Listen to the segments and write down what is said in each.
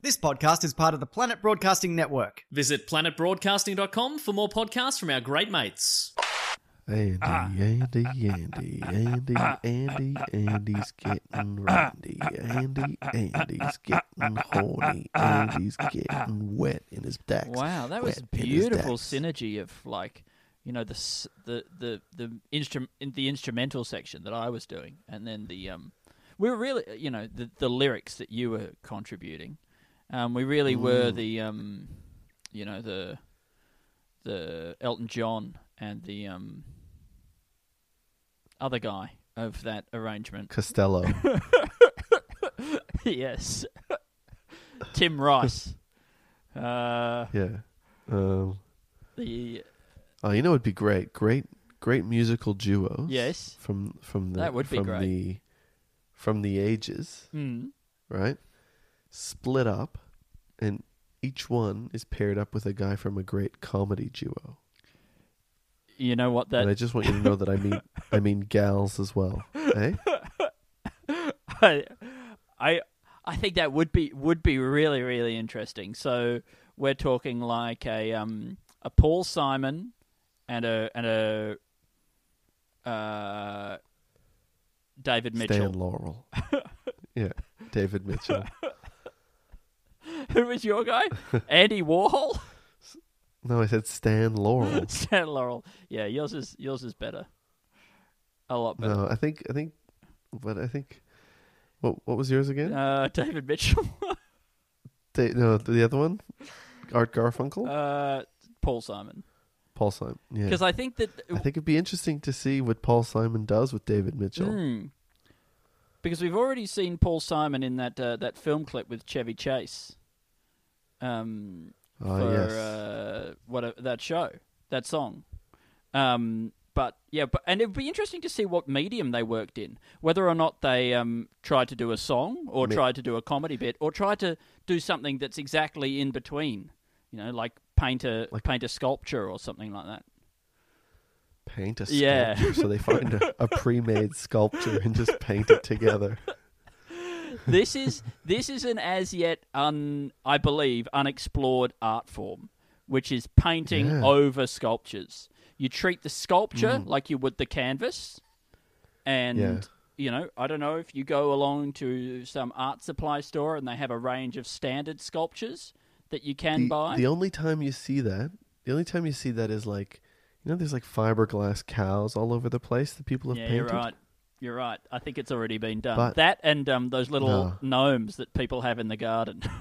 This podcast is part of the Planet Broadcasting Network. Visit planetbroadcasting.com for more podcasts from our great mates. Andy, Andy, Andy, Andy, Andy, Andy's getting randy. Andy, Andy's getting horny. Andy's getting wet in his decks. Wow, that was Wet in his beautiful decks. synergy of like, you know, the s- the the the instrument the instrumental section that I was doing, and then the um, we were really, you know, the the lyrics that you were contributing. Um, we really were the um, you know, the the Elton John and the um other guy of that arrangement. Costello. yes, Tim Rice. Uh, Yeah. Um, the oh, you know it'd be great. Great, great musical duos. Yes. From from the That would be from great. the from the ages, mm, right? Split up, and each one is paired up with a guy from a great comedy duo. you know what that and I just want you to know that I mean I mean gals as well. Eh? I, I I think that would be would be really really interesting. So we're talking like a um a Paul Simon and a and a uh David Mitchell. Stan Laurel. yeah, David Mitchell. Who was your guy? Andy Warhol. No, I said Stan Laurel. Stan Laurel. Yeah, yours is yours is better. A lot better. No, I think I think, but I think, what what was yours again? Uh, David Mitchell. Da- no, the other one, Art Garfunkel, uh, Paul Simon. Paul Simon. Yeah, Because I think that I think it'd be interesting to see what Paul Simon does with David Mitchell. Mm. Because we've already seen Paul Simon in that uh, that film clip with Chevy Chase. Um, Oh, for yes. uh, what a, that show, that song. Um, but yeah, but and it would be interesting to see what medium they worked in, whether or not they um, tried to do a song or Me- tried to do a comedy bit or tried to do something that's exactly in between. You know, like paint a Like- paint a sculpture or something like that. Paint a Yeah. sculpture. so they find a, a pre-made sculpture and just paint it together. this is this is an as yet un I believe unexplored art form, which is painting Yeah. over sculptures. You treat the sculpture mm. like you would the canvas, and Yeah. you know I don't know if you go along to some art supply store and they have a range of standard sculptures that you can the, buy. the only time you see that, the only time you see that is like, you know, there's like fiberglass cows all over the place that people have yeah, painted. you're right. You're right. I think it's already been done. But- that and um, those little No. gnomes that people have in the garden.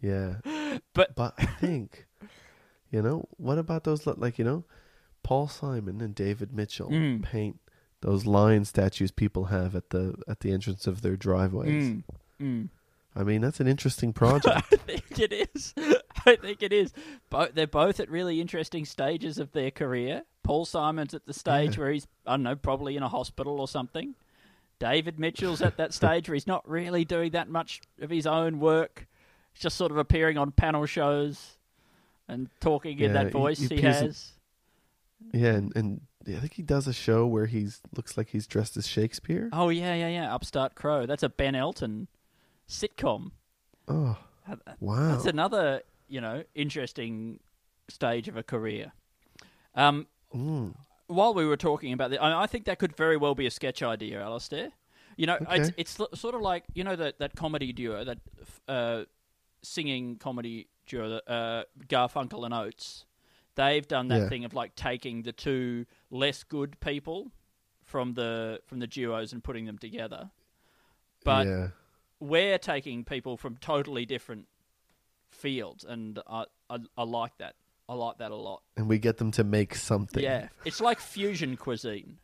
Yeah, but but I think, you know, what about those like you know, Paul Simon and David Mitchell Mm. paint those lion statues people have at the at the entrance of their driveways. Mm, mm. I mean, that's an interesting project. I think it is. I think it is. Bo- they're both at really interesting stages of their career. Paul Simon's at the stage Yeah. where he's, I don't know, probably in a hospital or something. David Mitchell's at that stage where he's not really doing that much of his own work. He's just sort of appearing on panel shows and talking in that voice he he, in- has. yeah, and, and I think he does a show where he's looks like he's dressed as Shakespeare. Oh, yeah, yeah, yeah. Upstart Crow. That's a Ben Elton sitcom. Oh, wow! That's another, you know, interesting stage of a career. Um, Mm. while we were talking about that, I, I think that could very well be a sketch idea, Alastair. You know, it's Okay. it's l- sort of like you know that that comedy duo, that uh, singing comedy duo, uh, Garfunkel and Oates. They've done that Yeah. thing of like taking the two less good people from the from the duos and putting them together. But yeah, we're taking people from totally different fields, and I, I I like that. I like that a lot. and we get them to make something. Yeah, it's like fusion cuisine.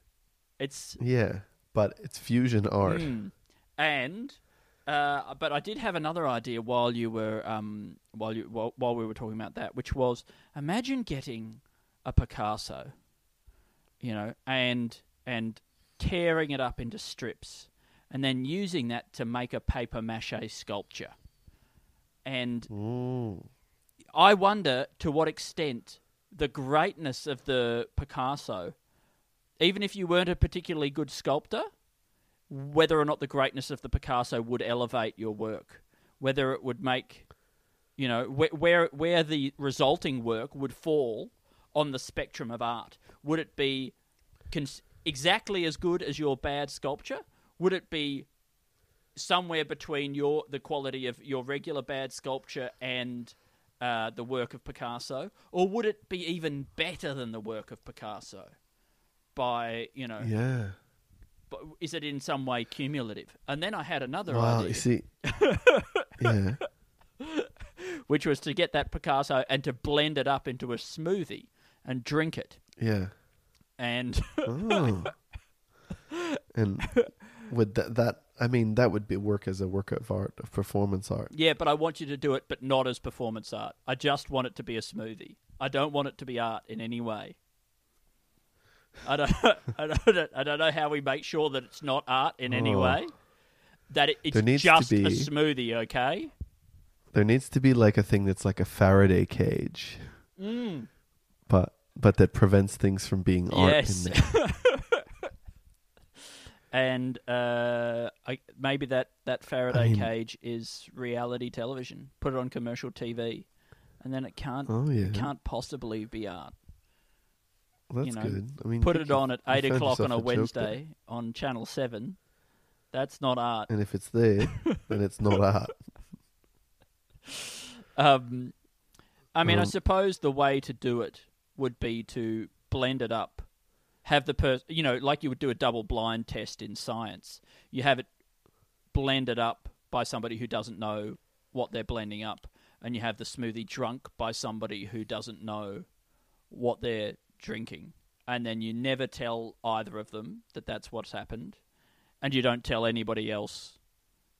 It's yeah, but it's fusion art. Mm. and uh, but I did have another idea while you were um, while you while, while we were talking about that, which was imagine getting a Picasso, you know, and and tearing it up into strips, and then using that to make a paper mache sculpture. And Mm. I wonder to what extent the greatness of the Picasso, even if you weren't a particularly good sculptor, whether or not the greatness of the Picasso would elevate your work, whether it would make, you know, wh- where where the resulting work would fall on the spectrum of art. Would it be cons- exactly as good as your bad sculpture? Would it be somewhere between your the quality of your regular bad sculpture and uh, the work of Picasso, or would it be even better than the work of Picasso? By you know, Yeah. but is it in some way cumulative? And then I had another Wow. idea, You see. yeah. which was to get that Picasso and to blend it up into a smoothie and drink it. Yeah. And Oh. and would that that I mean that would be work as a work of art, of performance art. yeah, but I want you to do it, but not as performance art. I just want it to be a smoothie. I don't want it to be art in any way. I don't, I don't, I don't know how we make sure that it's not art in any Oh. way. That it, it's needs to just be- a smoothie, okay? There needs to be like a thing that's like a Faraday cage, Mm. but but that prevents things from being art Yes. in there. and uh, I, maybe that, that Faraday mean- cage is reality television. Put it on commercial TV, and then it can't Oh yeah, it can't possibly be art. that's you know, good. I mean, Put it on at eight o'clock on a joke. Wednesday on Channel Seven. That's not art. and if it's there, then it's not art. Um, I mean, I Um, suppose the way to do it would be to blend it up, have the person, you know, like you would do a double blind test in science. You have it blended up by somebody who doesn't know what they're blending up, and you have the smoothie drunk by somebody who doesn't know what they're drinking, and then you never tell either of them that that's what's happened, and you don't tell anybody else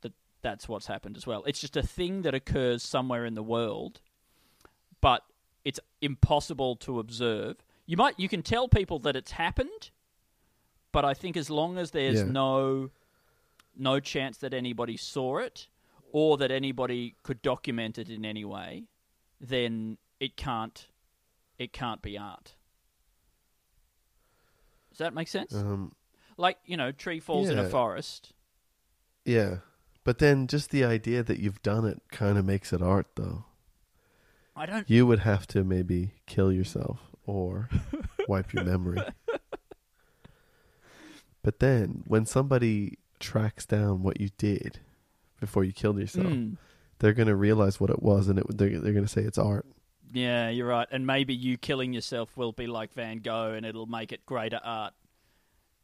that that's what's happened as well. It's just a thing that occurs somewhere in the world, but it's impossible to observe. You might you can tell people that it's happened, but I think as long as there's Yeah. no no chance that anybody saw it or that anybody could document it in any way, then it can't it can't be art. Does that make sense? Um, like, you know, tree falls in a forest. yeah, but then just the idea that you've done it kind of makes it art, though. I don't You would have to maybe kill yourself or wipe your memory. But then, when somebody tracks down what you did before you killed yourself, Mm. they're going to realize what it was, and it, they're, they're going to say it's art. Yeah, you're right. And maybe you killing yourself will be like Van Gogh and it'll make it greater art.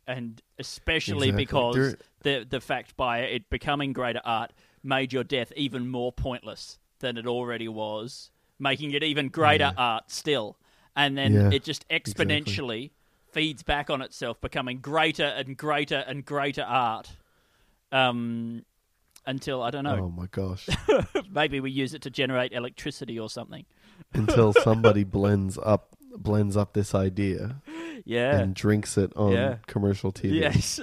And especially Exactly. because the the fact by it becoming greater art made your death even more pointless than it already was, making it even greater Yeah. art still. And then Yeah, it just exponentially feeds back on itself, becoming greater and greater and greater art. Um, until I don't know, Oh my gosh! maybe we use it to generate electricity or something. Until somebody blends up blends up this idea Yeah. and drinks it on Yeah. commercial TV. Yes.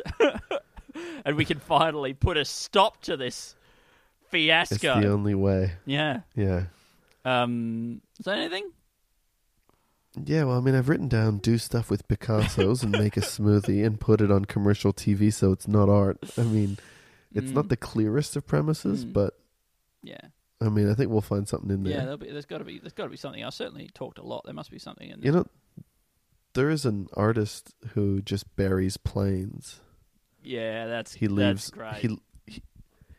and we can finally put a stop to this It's fiasco. the only way. yeah. Yeah. Um, is there anything? Yeah, well, I mean, I've written down do stuff with Picasso's and make a smoothie and put it on commercial TV so it's not art. I mean, it's Mm. not the clearest of premises, Mm. but Yeah. I mean, I think we'll find something in Yeah, there. there'll be, there's got to be there's got to be something. I certainly talked a lot. There must be something in there. you know, there is an artist who just buries planes. yeah, that's He leaves that's great. he, he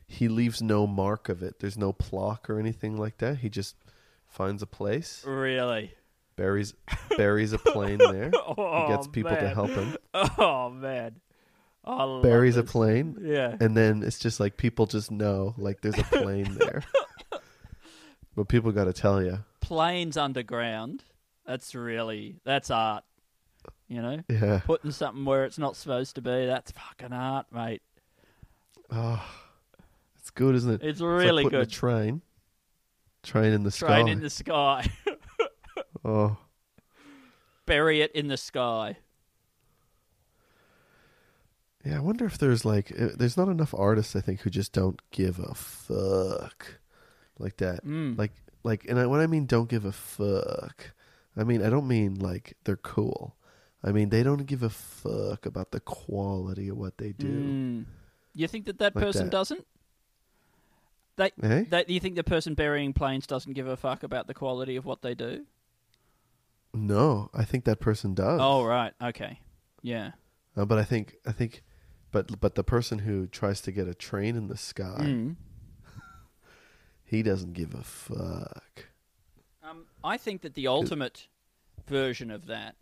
he leaves no mark of it. There's no plaque or anything like that. He just finds a place, really. Buries buries a plane there. Oh, he gets oh, people to help him. Oh man, love Buries a plane, Yeah. and then it's just like people just know like there's a plane there. but people got to tell you. Planes underground. That's really that's art. You know, Yeah. putting something where it's not supposed to be. That's fucking art, mate. Oh, It's good, isn't it? It's It's like really putting A good. train, train in the Train sky. Train in the sky. oh, Bury it in the sky. yeah. I wonder if there's like, there's not enough artists. I think who just don't give a fuck like that. Mm. Like, like, and I, when I mean don't give a fuck, I mean I don't mean like they're cool. I mean they don't give a fuck about the quality of what they do. Mm. You think that that Like person that. doesn't? They, Eh? they, you think the person burying planes doesn't give a fuck about the quality of what they do? No, I think that person does. Oh, right. Okay. Yeah. Uh, but I think I think, but but the person who tries to get a train in the sky, Mm. he doesn't give a fuck. Um, I think that the ultimate version of that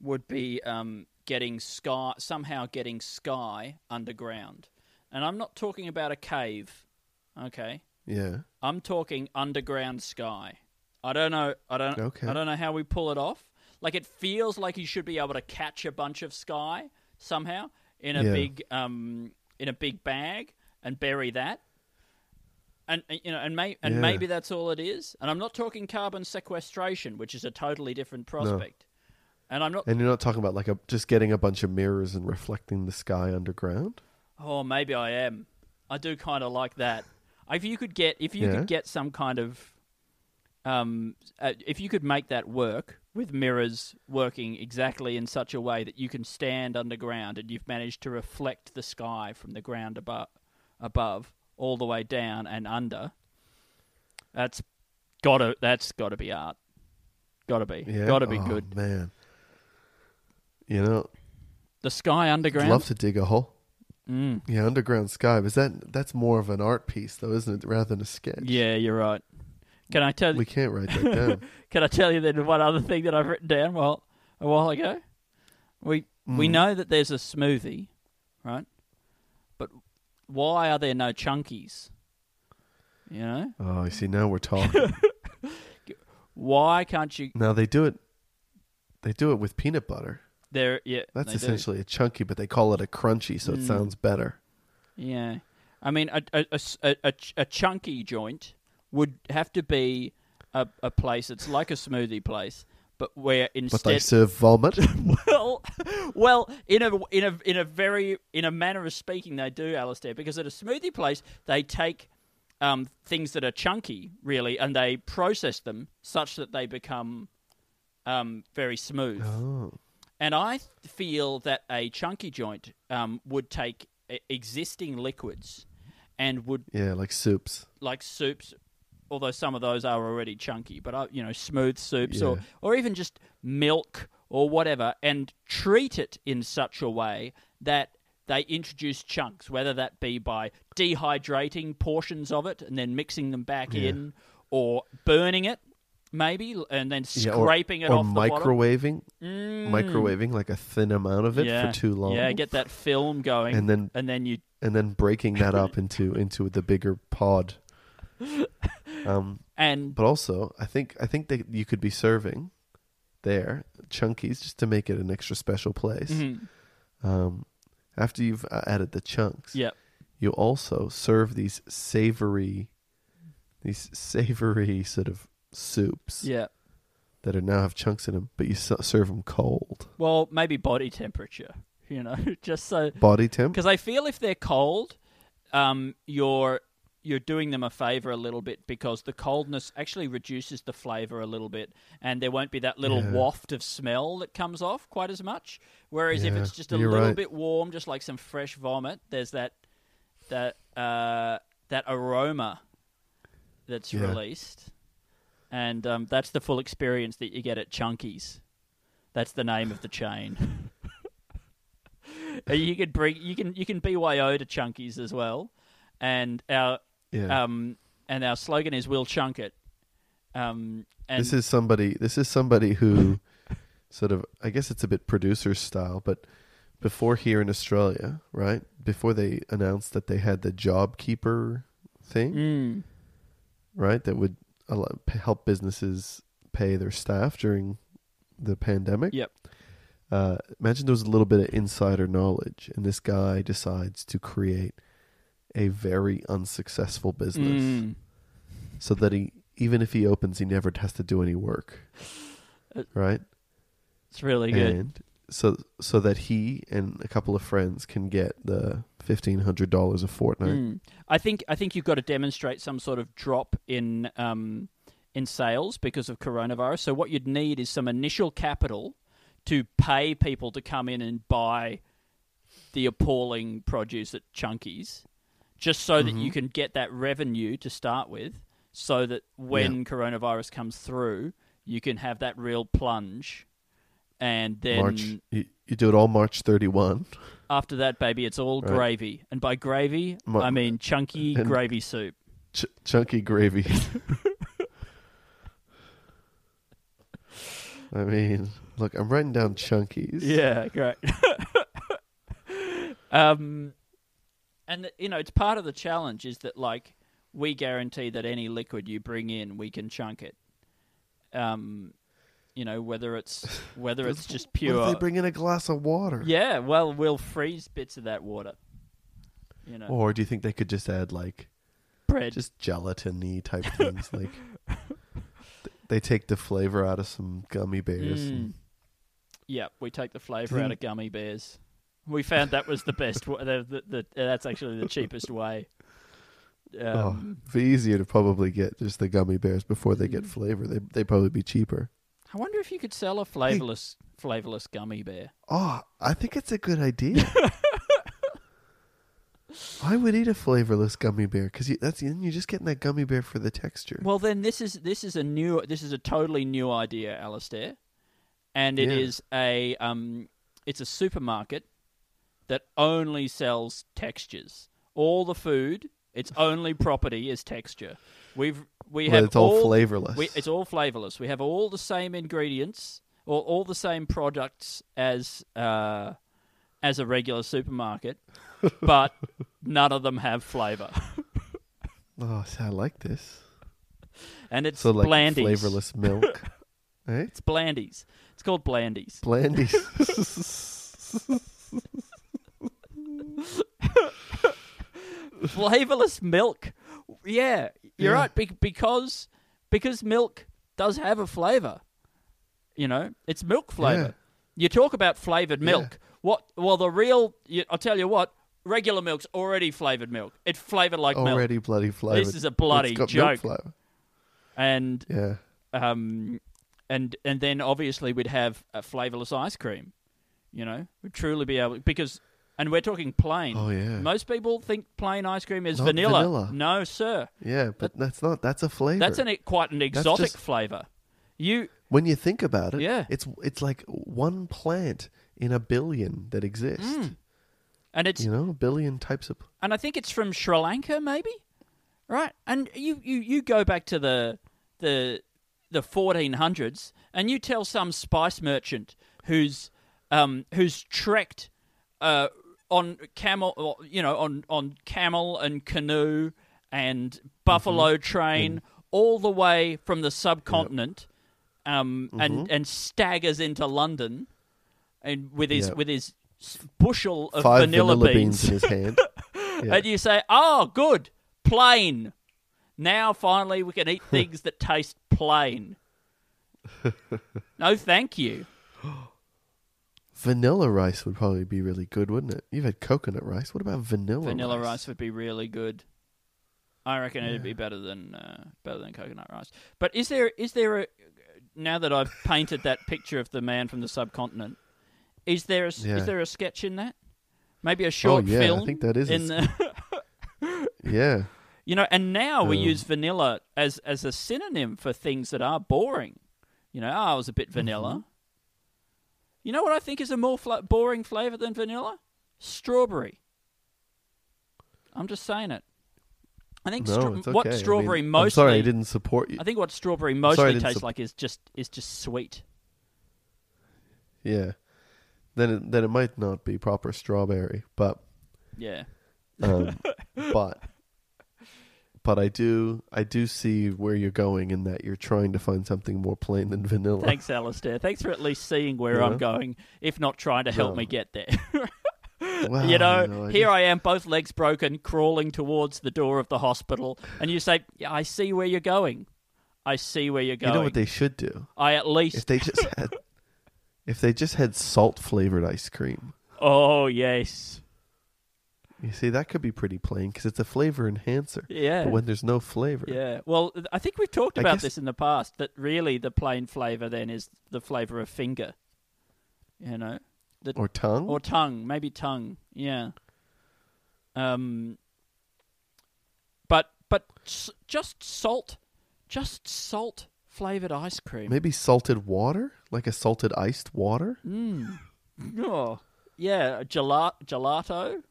would be um, getting sky somehow getting sky underground, and I'm not talking about a cave. Okay, Yeah. I'm talking underground sky. I don't know. I don't. Okay. I don't know how we pull it off. Like it feels like you should be able to catch a bunch of sky somehow in a Yeah. big um in a big bag and bury that. And and, you know, and may, and Yeah. maybe that's all it is. And I'm not talking carbon sequestration, which is a totally different prospect. And I'm not. And you're not talking about like a just getting a bunch of mirrors and reflecting the sky underground. Oh, maybe I am. I do kind of like that. If you could get, if you Yeah. could get some kind of, um, uh, if you could make that work with mirrors working exactly in such a way that you can stand underground and you've managed to reflect the sky from the ground above, above all the way down and under. That's gotta. That's gotta be art. Gotta be. Yeah. Gotta be Oh, good. man. You know, The sky underground. love to dig a hole. Mm. Yeah, underground sky. But that that's more of an art piece, though, isn't it? Rather than a sketch. Yeah, you're right. Can I tell you? We can't write that down. Can I tell you then one other thing that I've written down well a while ago? We we Mm. know that there's a smoothie, right? But why are there no chunkies? You know? Oh, you see, now we're talking. Why can't you now they do it. They do it with peanut butter. there yeah That's they do. essentially a chunky, but they call it a crunchy, so it Mm. sounds better. Yeah. I mean a a, a a- a chunky joint would have to be a, a place that's like a smoothie place, but where instead But they serve vomit. well, well, in a in a in a very in a manner of speaking, they do, Alistair, because at a smoothie place they take um, things that are chunky, really, and they process them such that they become um, very smooth. oh. And I feel that a chunky joint um, would take existing liquids and would Yeah, like soups. like soups, although some of those are already chunky, but uh, you know, smooth soups or Yeah. or even just milk or whatever, and treat it in such a way that they introduce chunks, whether that be by dehydrating portions of it and then mixing them back Yeah. in, or burning it, maybe, and then Yeah, or- scraping it or off microwaving, Mm. microwaving like a thin amount of it yeah. for too long. Yeah, get that film going, and then and then you and then breaking that up into into the bigger pod. Um, and but also, I think I think that you could be serving there chunkies just to make it an extra special place. Mhm. Um, after you've uh, added the chunks, Yep. you also serve these savory, these savory sort of soups yeah. that are now have chunks in them, but you serve them cold. Well, maybe body temperature, you know, just so Body temp. because I feel if they're cold, um, you're you're doing them a favor a little bit because the coldness actually reduces the flavor a little bit, and there won't be that little Yeah. waft of smell that comes off quite as much. Whereas if it's just a little right. bit warm, just like some fresh vomit, there's that that uh, that aroma that's Yeah. released, and um, that's the full experience that you get at Chunkies. That's the name of the chain. Uh, you can bring you can you can BYO to Chunkies as well, and our Yeah. um and our slogan is "We'll chunk it." Um, and this is somebody. This is somebody who, sort of. I guess it's a bit producer style, but before here in Australia, right? Before they announced that they had the job keeper thing, Mm, right? That would allow, help businesses pay their staff during the pandemic. yep. Uh, imagine there was a little bit of insider knowledge, and this guy decides to create a very unsuccessful business, Mm. so that he even if he opens, he never has to do any work, Uh, right? It's really good. And so so that he and a couple of friends can get the fifteen hundred dollars a fortnight. Mm. I think I think you've got to demonstrate some sort of drop in um, in sales because of coronavirus. So what you'd need is some initial capital to pay people to come in and buy the appalling produce at Chunky's, just so that Mm-hmm. you can get that revenue to start with, so that when coronavirus comes through, you can have that real plunge. And then March, you, you do it all March thirty one. after that, baby, it's all Right. gravy. And by gravy, Ma- I mean chunky gravy soup. Ch- chunky gravy. I mean, look, I'm writing down chunkies. Yeah, great. um, and you know, it's part of the challenge is that like we guarantee that any liquid you bring in, we can chunk it. Um, you know, whether it's whether it's just What pure. if they bring in a glass of water? yeah, well, we'll freeze bits of that water. You know, Or do you think they could just add like bread. just gelatin-y type things? like th- they take the flavor out of some gummy bears. and- Mm. Yeah, we take the flavour out of gummy bears. We found that was the best. the, the, the, that's actually the cheapest way. oh, Um, be easier to probably get just the gummy bears before they get flavor. They they probably be cheaper. I wonder if you could sell a flavorless flavorless gummy bear. Oh, I think it's a good idea. I would eat a flavorless gummy bear because that's then you're just getting that gummy bear for the texture. Well, then this is this is a new this is a totally new idea, Alistair, and it Yeah. is a um it's a supermarket that only sells textures. All the food, its only property is texture. We've we But have it's all flavorless. We, it's all flavorless. We have all the same ingredients, or all the same products as uh, as a regular supermarket, but none of them have flavor. oh, see, I like this. And it's So like blandies. flavorless milk, eh? It's blandies. It's called blandies. Blandies. flavorless milk. Yeah, you're Yeah. right. Be- because because milk does have a flavor. You know, it's milk flavor. Yeah. You talk about flavored milk. What? Well, the real. You, I'll tell you what. Regular milk's already flavored milk. It's flavored like milk. Already bloody flavored. This is a bloody joke. And Yeah. um, and and then obviously we'd have a flavorless ice cream. You know, we'd truly be able because, and we're talking plain. Oh, yeah. Most people think plain ice cream is Not vanilla. vanilla. No, sir. Yeah, but that's not. That's a flavor. That's an quite an exotic just- flavor. You when you think about it, Yeah. it's it's like one plant in a billion that exist. Mm. and it's You know, a billion types of. and I think it's from Sri Lanka, maybe, right? And you you you go back to the the the 1400s, and you tell some spice merchant who's um who's trekked uh on camel, you know, on on camel and canoe and mm-hmm. buffalo mm-hmm. train all the way from the subcontinent, um, and mm-hmm. and staggers into London, and with his Yep. with his bushel of Five vanilla, vanilla, beans, beans. in his hand. And you say, "Oh, good, plain." Now finally we can eat things that taste plain. no, thank you. vanilla rice would probably be really good, wouldn't it? You've had coconut rice. What about vanilla? Vanilla rice? rice would be really good. I reckon it'd be better than uh, better than coconut rice. But is there is there a now that I've painted that picture of the man from the subcontinent? Is there a, Yeah. is there a sketch in that? Maybe a short yeah, I think that is in the Yeah. You know, and now we Um, use vanilla as as a synonym for things that are boring. You know, oh, it was a bit vanilla. Mm-hmm. You know what I think is a more fla- boring flavor than vanilla? Strawberry. I'm just saying it. I think No, stra- okay. what I mean, strawberry I'm mostly. sorry, I didn't support you. I think what strawberry mostly didn't tastes sup- like is just is just sweet. Yeah. Then it, then it might not be proper strawberry, but Yeah. um, but but I do I do see where you're going in that you're trying to find something more plain than vanilla. Thanks, Alistair. Thanks for at least seeing where Yeah. I'm going, if not trying to help No. me get there. Wow, you know, no, I here just- I am, both legs broken, crawling towards the door of the hospital, and you say, yeah, "I see where you're going. I see where you're going." You know what they should do? I at least." If they just had, if they just had salt flavored ice cream. oh yes, You see, that could be pretty plain because it's a flavor enhancer. yeah, But when there's no flavor, yeah. Well, I think we've talked I about guess- this in the past. That really the plain flavor then is the flavor of finger. You know, the or tongue, or tongue, maybe tongue. Yeah. Um. But but s- just salt, just salt flavored ice cream. maybe salted water, like a salted iced water. Mm. Oh, yeah, gelat gelato.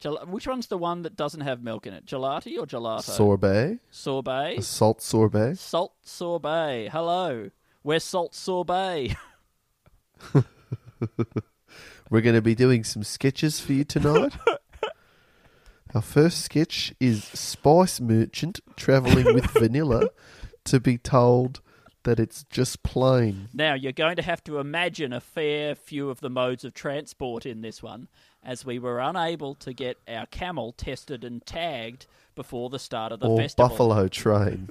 Gel- which one's the one that doesn't have milk in it? Gelati or gelato? Sorbet, sorbet. a salt sorbet. Salt sorbet. Hello, we're salt sorbet. We're going to be doing some sketches for you tonight. Our first sketch is Spice Merchant traveling with vanilla to be told that it's just plain. Now, you're going to have to imagine a fair few of the modes of transport in this one, as we were unable to get our camel tested and tagged before the start of the or festival. buffalo train.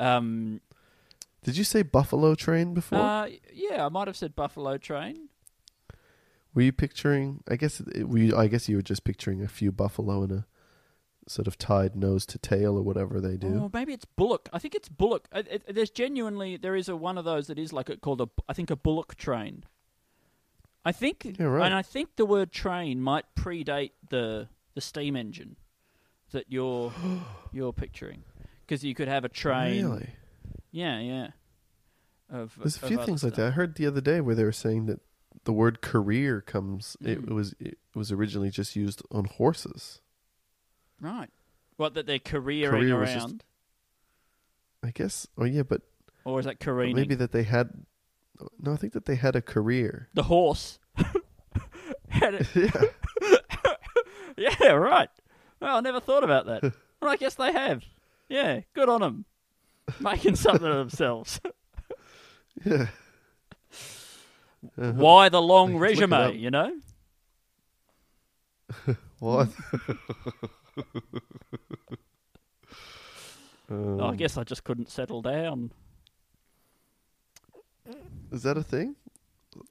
Um, Did you say buffalo train before? uh, yeah, I might have said buffalo train. were you picturing? I guess were you, I guess you were just picturing a few buffalo in a sort of tied nose to tail or whatever they do. Oh, maybe it's bullock. I think it's bullock. It, it, there's genuinely there is a one of those that is like a, called a I think a bullock train. I think, Yeah, right. and I think the word train might predate the the steam engine that you're you're picturing, because you could have a train. Really? Yeah, yeah. Of, There's a few things like that. I heard the other day where they were saying that the word career comes. It Mm. was it was originally just used on horses. Right. What that they're careering Career was just- around, I guess. Oh yeah, but or is that but careening? maybe that they had. No, I think that they had a career. the horse. Had it- yeah. Yeah, right. Well, I never thought about that. well, I guess they have. Yeah, good on them. Making something of themselves. Yeah. Uh-huh. Why the long Look it up. resume, you know? What? Oh, I Um, guess I just couldn't settle down. Is that a thing?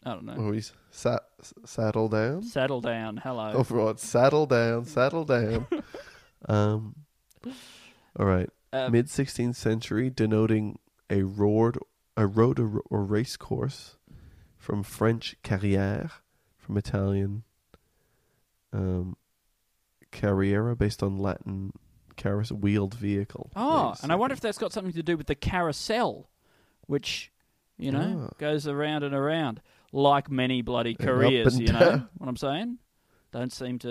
I don't know. Or we sat saddle down? Saddle down. Hello. Oh, right. Saddle down, saddle down. um, all right. Um, Mid 16th century, denoting a road, a road or, or race course, from French carrière, from Italian um, carriera, based on Latin carousel, wheeled vehicle. oh, and I wonder if that's got something to do with the carousel, which, you know, Ah. goes around and around like many bloody And up careers, and you know down. what I'm saying? Don't seem to.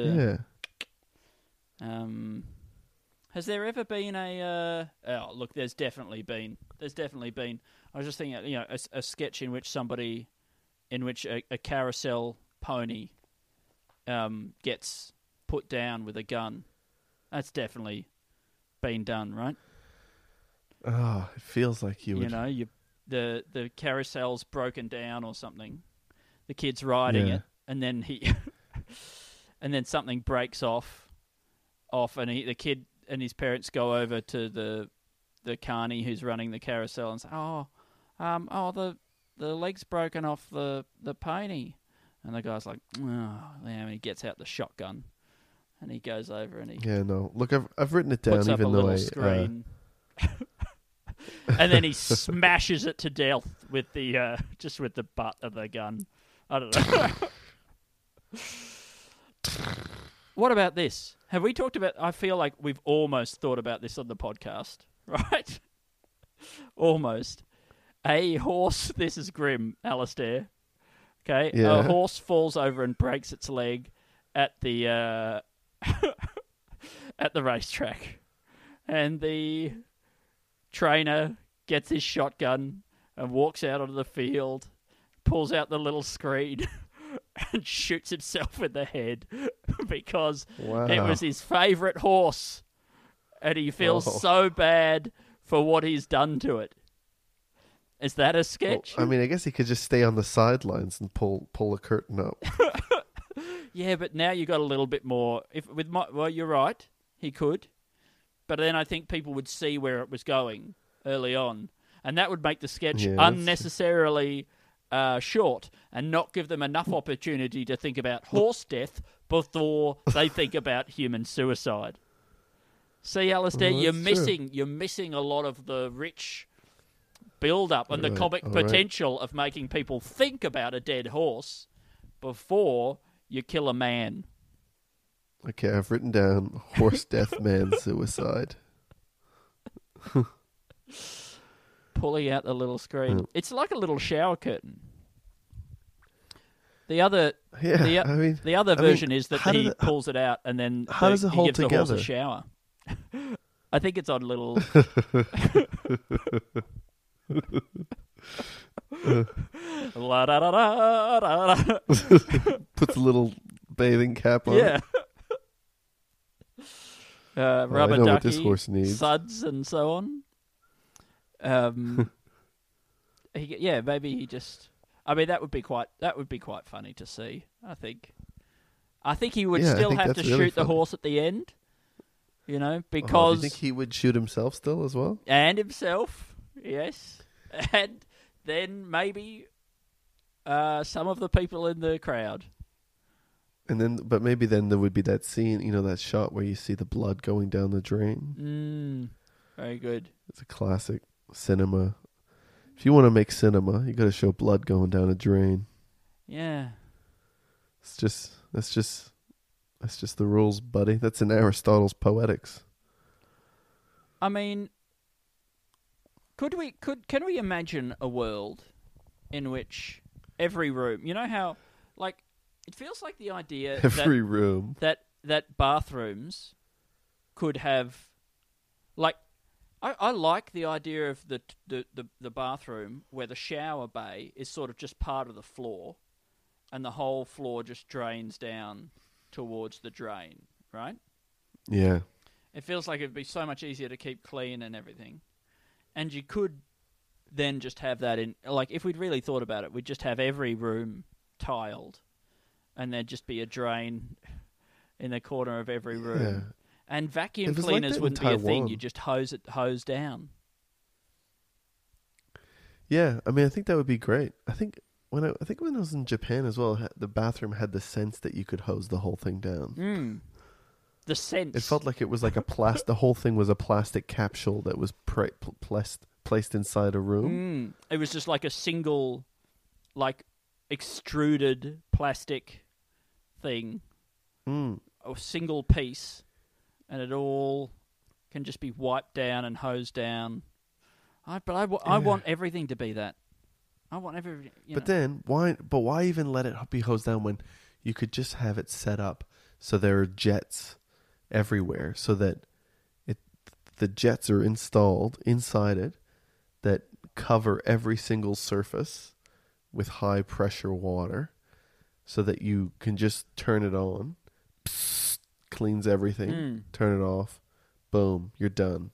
Yeah. Um, has there ever been a? Uh, oh, look, there's definitely been. There's definitely been. I was just thinking, you know, a, a sketch in which somebody, in which a, a carousel pony, um, gets put down with a gun. That's definitely been done, right? Oh, it feels like you You, would. know, you the the carousel's broken down or something. The kid's riding Yeah. it, and then he, and then something breaks off, off, and he, the kid and his parents go over to the the carney who's running the carousel and say, "Oh, um, oh the the leg's broken off the the pony," and the guy's like, "Oh," and he gets out the shotgun, and he goes over and he Yeah, no. Look, I've I've written it down, puts up a even though little I. Uh, screen. and then he smashes it to death with the uh, just with the butt of the gun. I don't know. what about this? Have we talked about? I feel like we've almost thought about this on the podcast, right? almost. A horse. This is grim, Alistair. Okay, a horse falls over and breaks its leg at the uh, at the racetrack, and the trainer gets his shotgun and walks out onto the field, pulls out the little screen, and shoots himself in the head because wow. it was his favourite horse, and he feels Oh. so bad for what he's done to it. Is that a Well, sketch? I mean, I guess he could just stay on the sidelines and pull pull a curtain up. Yeah, but now you got a little bit more. If with my, well, you're right. He could, but then I think people would see where it was going early on, and that would make the sketch Yeah, unnecessarily uh, short and not give them enough opportunity to think about horse death before they think about human suicide. See, Alistair, Well, you're that's true. missing you're missing a lot of the rich build up and the comic all right. potential of making people think about a dead horse before you kill a man. Okay, I've written down horse death man suicide. Pulling out the little screen. Yeah. It's like a little shower curtain. The other Yeah, the, I mean, the other I mean, version is that he it- pulls it out and then how the- does it he hold gives the horse a shower. I think it's on little La da da da da da. puts a little bathing cap on. Yeah. Uh, Oh, I rubber know ducky, what this horse needs. suds, and so on. Um, he, yeah, maybe he just. I mean, that would be quite. That would be quite funny to see. I think. I think he would Yeah, I still think have to that's really shoot the funny. horse at the end. You know, Oh, do because think he would shoot himself still as well? and himself, yes, and then maybe uh, some of the people in the crowd. And then, but maybe then there would be that scene, you know, that shot where you see the blood going down the drain. Mm, very good. It's a classic cinema. If you want to make cinema, you got to show blood going down a drain. Yeah. It's just that's just that's just the rules, buddy. That's in Aristotle's Poetics. I mean, could we could can we imagine a world in which every room, you know how, like, it feels like the idea Every that, room. that that bathrooms could have, like, I, I like the idea of the, the the the bathroom where the shower bay is sort of just part of the floor, and the whole floor just drains down towards the drain, right? Yeah. It feels like it'd be so much easier to keep clean and everything. And you could then just have that in like if we'd really thought about it, we'd just have every room tiled and there'd just be a drain in the corner of every room. Yeah. And vacuum was like cleaners wouldn't be a thing. You just hose it hose down. Yeah, I mean, I think that would be great. I think when I, I think when I was in Japan as well, the bathroom had the sense that you could hose the whole thing down. Mm. The sense It felt like it was like a plastic. the whole thing was a plastic capsule that was pre- pl- placed placed inside a room. Mm. It was just like a single like extruded plastic thing Mm. a single piece, and it all can just be wiped down and hosed down. I, but I, wa- I want everything to be that. I want everything. You But know. then why? But why even let it be hosed down when you could just have it set up so there are jets everywhere, so that it the jets are installed inside it that cover every single surface with high pressure water, so that you can just turn it on, psst, cleans everything, Mm. turn it off, boom, you're done.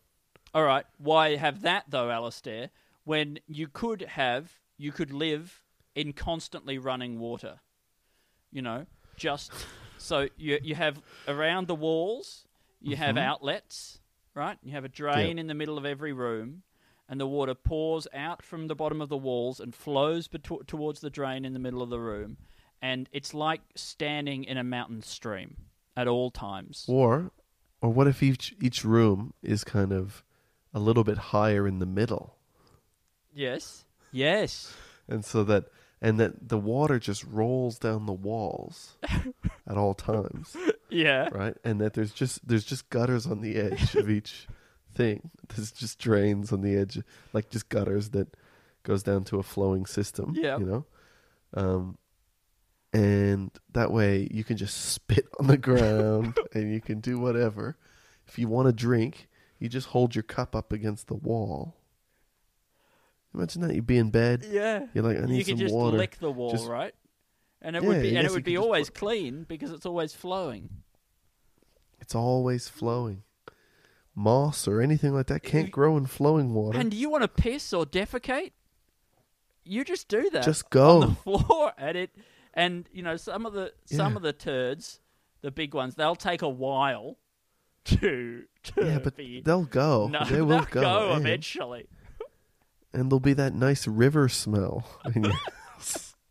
All right. Why have that though, Alistair? When you could have, you could live in constantly running water. You know, just so you you have around the walls, you have mm-hmm. outlets, right? You have a drain in the middle of every room, and the water pours out from the bottom of the walls and flows beto- towards the drain in the middle of the room, and it's like standing in a mountain stream at all times. Or, or what if each each room is kind of a little bit higher in the middle, Yes. Yes. and so that and that the water just rolls down the walls at all times, Yeah. right? And that there's just there's just gutters on the edge of each thing. There's just drains on the edge, like just gutters that goes down to a flowing system. Yeah. you know. Um, and that way you can just spit on the ground and you can do whatever. If you want to drink, you just hold your cup up against the wall. Imagine that you'd be in bed. Yeah. You're like, I need you some can just water. lick the wall, Just- right? And it Yeah, would be, and it would be could just always clean because it's always flowing. It's always flowing. Moss or anything like that can't grow in flowing water. And do you want to piss or defecate? you just do that. Just go on the floor, at it, and you know some of the some of the turds, the big ones, they'll take a while to to Yeah, but be. they'll go. no, they will they'll go. go eventually. And there'll be that nice river smell in your house.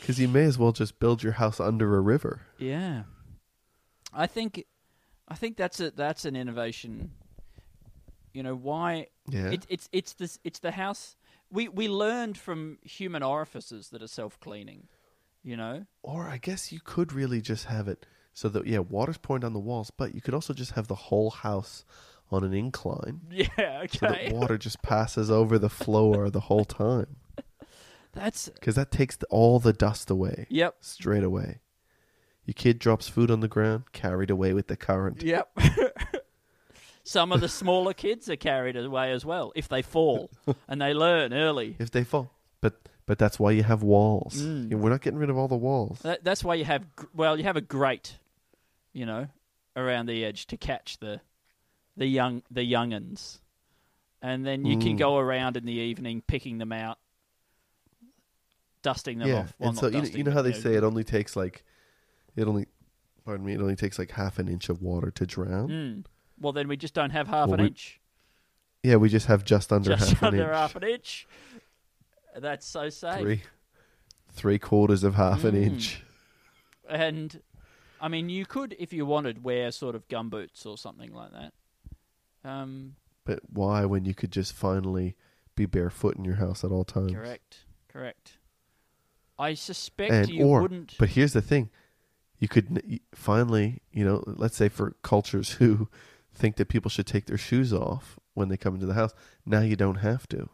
Because you may as well just build your house under a river. Yeah, I think, I think that's a that's an innovation. You know why? Yeah. It, it's it's this it's the house. We we learned from human orifices that are self cleaning. You know. Or I guess you could really just have it so that yeah, water's pouring down the walls, but you could also just have the whole house on an incline Yeah. so Okay. that water just passes over the floor the whole time. That's Because that takes the, all the dust away yep. straight away. Your kid drops food on the ground, carried away with the current. Yep. Some of the smaller kids are carried away as well if they fall and they learn early. If they fall, but but that's why you have walls. Mm. Yeah, We're not getting rid of all the walls. That, that's why you have well, you have a grate, you know, around the edge to catch the the young the younguns, and then you can Mm. go around in the evening picking them out, dusting them yeah, off. Well, and not so you know, dusting, you know but, how they say it only takes like, it only, pardon me, it only takes like half an inch of water to drown. Mm. Well, then we just don't have half Well, an we- inch. Yeah, we just have just under just half an under inch. half an inch. That's so safe. Three, three quarters of half an Mm. inch. And I mean, you could, if you wanted, wear sort of gumboots or something like that. Um, But why when you could just finally be barefoot in your house at all times? correct, correct. I suspect And you or, wouldn't. but here's the thing: you could finally, you know, let's say for cultures who think that people should take their shoes off when they come into the house, now you don't have to.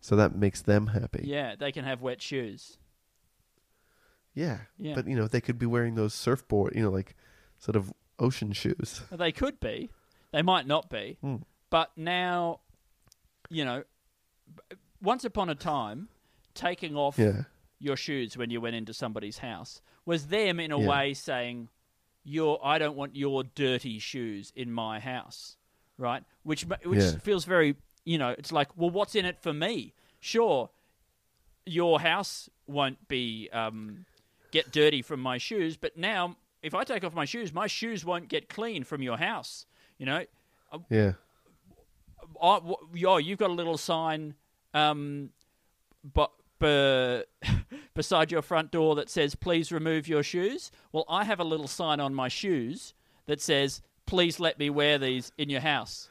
So that makes them happy. yeah, they can have wet shoes. Yeah. Yeah. But you know, they could be wearing those surfboard, you know, like sort of ocean shoes. They could be. They might not be. Hmm. But now, you know, once upon a time, taking off Yeah. your shoes when you went into somebody's house was them in a Yeah. way saying, "Your, I don't want your dirty shoes in my house," right? Which which Yeah. feels very, you know, it's like, well, what's in it for me? Sure, your house won't be um, get dirty from my shoes, but now if I take off my shoes, my shoes won't get clean from your house. You know, Yeah. oh, w- oh, you've got a little sign, um, but. Be, beside your front door that says "Please remove your shoes." Well, I have a little sign on my shoes that says "Please let me wear these in your house,"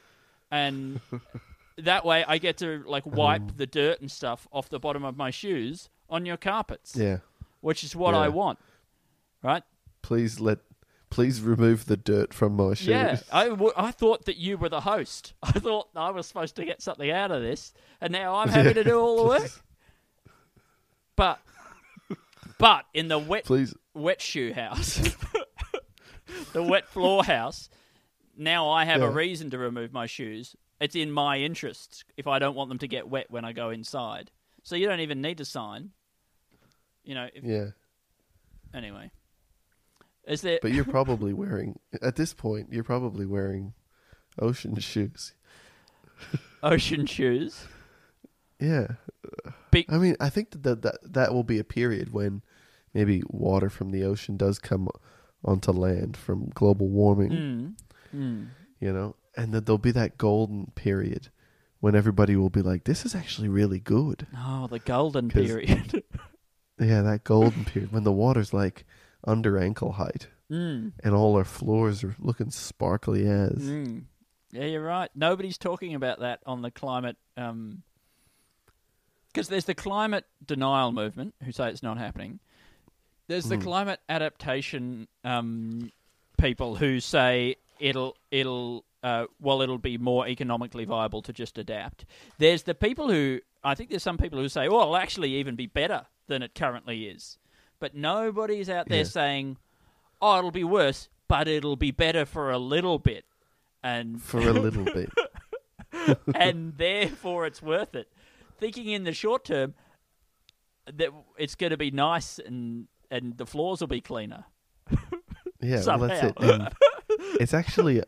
and that way I get to like wipe Um. the dirt and stuff off the bottom of my shoes on your carpets, Yeah. which is what Yeah. I want, right? Please let please remove the dirt from my shoes. Yeah, I, w- I thought that you were the host. I thought I was supposed to get something out of this, and now I'm having to do all the work. But, but in the wet Please wet shoe house, the wet floor house, now I have a reason to remove my shoes. It's in my interests if I don't want them to get wet when I go inside. So you don't even need to sign. You know. If, Yeah. Anyway, is there? But you're probably wearing at this point, you're probably wearing ocean shoes. ocean shoes. Yeah. Big, I mean, I think that that, that that will be a period when maybe water from the ocean does come onto land from global warming, mm, mm. you know, and that there'll be that golden period when everybody will be like, "This is actually really good." Oh, the golden period. Yeah, that golden period when the water's like under ankle height mm, and all our floors are looking sparkly as. mm. Yeah, you're right. Nobody's talking about that on the climate. Um, because there's the climate denial movement who say it's not happening. There's the Mm. climate adaptation um, people who say it'll it'll uh, well it'll be more economically viable to just adapt. There's the people who I think there's some people who say, well, it'll actually even be better than it currently is. But nobody's out there Yeah. saying, oh, it'll be worse, but it'll be better for a little bit, and For a little bit. and therefore it's worth it. Thinking in the short term that it's going to be nice and and the floors will be cleaner. Yeah, well, that's it. And it's actually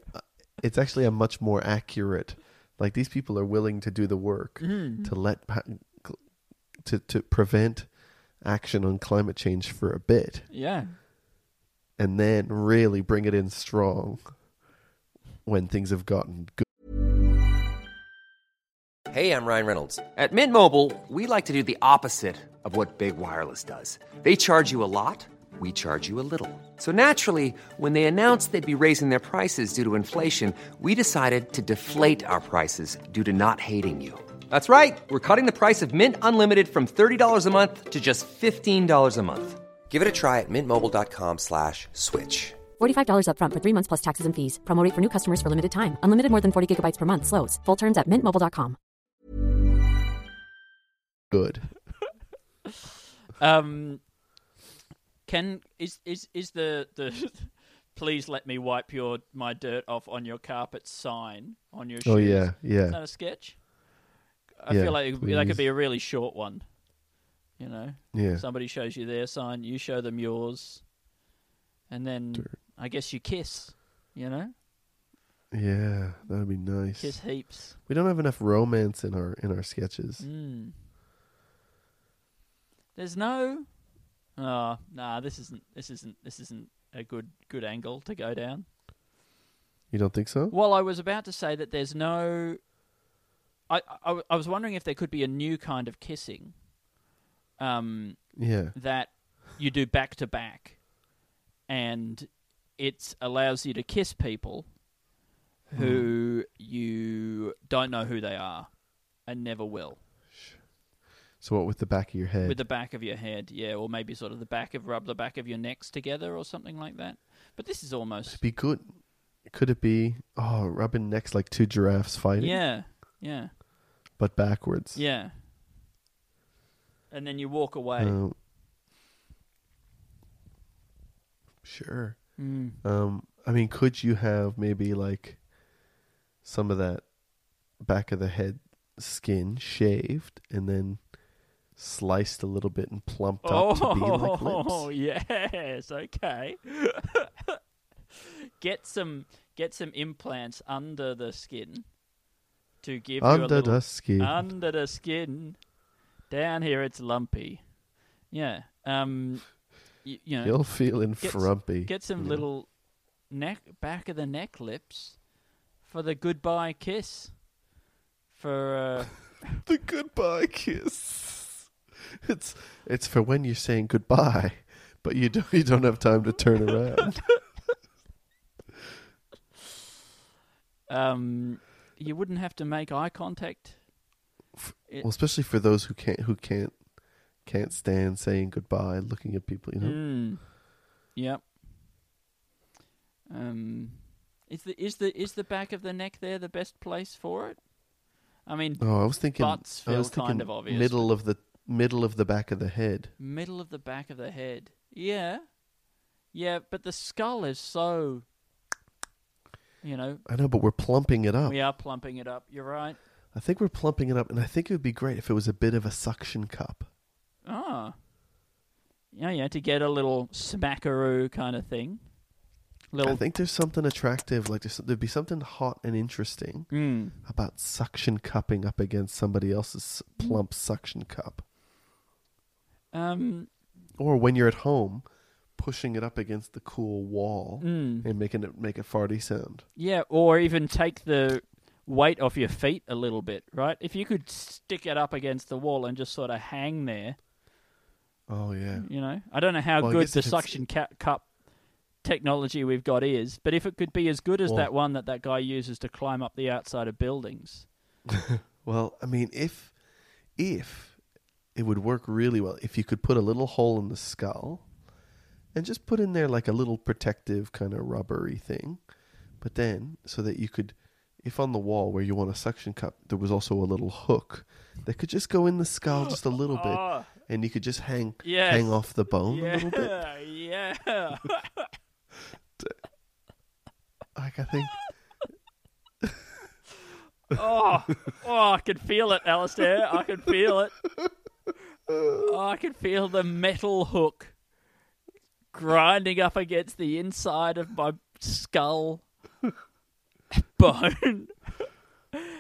it's actually a much more accurate Like these people are willing to do the work Mm. to let to to prevent action on climate change for a bit, Yeah. and then really bring it in strong when things have gotten good. Hey, I'm Ryan Reynolds. At Mint Mobile, we like to do the opposite of what Big Wireless does. They charge you a lot, we charge you a little. So naturally, when they announced they'd be raising their prices due to inflation, we decided to deflate our prices due to not hating you. That's right. We're cutting the price of Mint Unlimited from $30 a month to just $15 a month. Give it a try at mintmobile.com slash switch. $45 upfront for three months plus taxes and fees. Promo rate for new customers for limited time. Unlimited more than 40 gigabytes per month. Slows. Full terms at mintmobile.com. Good. Um, can is is is the the please let me wipe your my dirt off on your carpet sign on your shoes? Oh yeah, yeah. Is that a sketch? I Yeah, feel like it- that could be a really short one. You know, Yeah. somebody shows you their sign, you show them yours, and then Dirt. I guess you kiss. You know, Yeah, that would be nice. kiss heaps. We don't have enough romance in our in our sketches. Mm. There's no. Oh, nah. This isn't. This isn't. This isn't a good good angle to go down. You don't think so? Well, I was about to say that there's no. I, I, I was wondering if there could be a new kind of kissing. Um, Yeah. that you do back to back, and it allows you to kiss people who you don't know who they are and never will. So what with the back of your head? With the back of your head, yeah, or maybe sort of the back of rub the back of your necks together or something like that. But this is almost be good. Could it be oh rubbing necks like two giraffes fighting? yeah, yeah, But backwards. yeah. And then you walk away. Um, sure. Mm. Um, I mean, could you have maybe like some of that back of the head skin shaved and then sliced a little bit and plumped up to be like Oh lips? yes, okay. get some get some implants under the skin to give you a Under little, the skin. under the skin. Down here, it's lumpy. Yeah. Um. You, you know, You're feeling get frumpy. get some know. little neck back of the neck lips for the goodbye kiss. For uh, the goodbye kiss. It's it's for when you're saying goodbye, but you don't you don't have time to turn around. um, you wouldn't have to make eye contact. It- well, especially for those who can't who can't can't stand saying goodbye, looking at people. You know, Mm. Yep. Um, is the is the is the back of the neck there the best place for it? I mean, oh, I was thinking. butts I was feel kind thinking of obvious, Middle of the middle of the back of the head. middle of the back of the head. Yeah, yeah, but the skull is so. You know, I know, but we're plumping it up. we are plumping it up. You're right. I think we're plumping it up, and I think it would be great if it was a bit of a suction cup. Ah. Yeah, yeah, to get a little smackaroo kind of thing. Little. I think there's something attractive, like there's, there'd be something hot and interesting Mm. about suction cupping up against somebody else's plump suction cup. Um. Or when you're at home, pushing it up against the cool wall Mm. and making it make a farty sound. Yeah, or even take the weight off your feet a little bit, right? If you could stick it up against the wall and just sort of hang there, Oh yeah. you know. I don't know how Well, good the suction ca- cup technology we've got is, but if it could be as good as Well- that one that that guy uses to climb up the outside of buildings. Well, I mean, if if it would work really well if you could put a little hole in the skull and just put in there like a little protective kind of rubbery thing, but then so that you could, if on the wall where you want a suction cup, there was also a little hook that could just go in the skull just a little bit, and you could just hang yes. hang off the bone a little bit. yeah. Like I think. oh, oh, I can feel it, Alistair. I can feel it. Oh, I can feel the metal hook grinding up against the inside of my skull bone.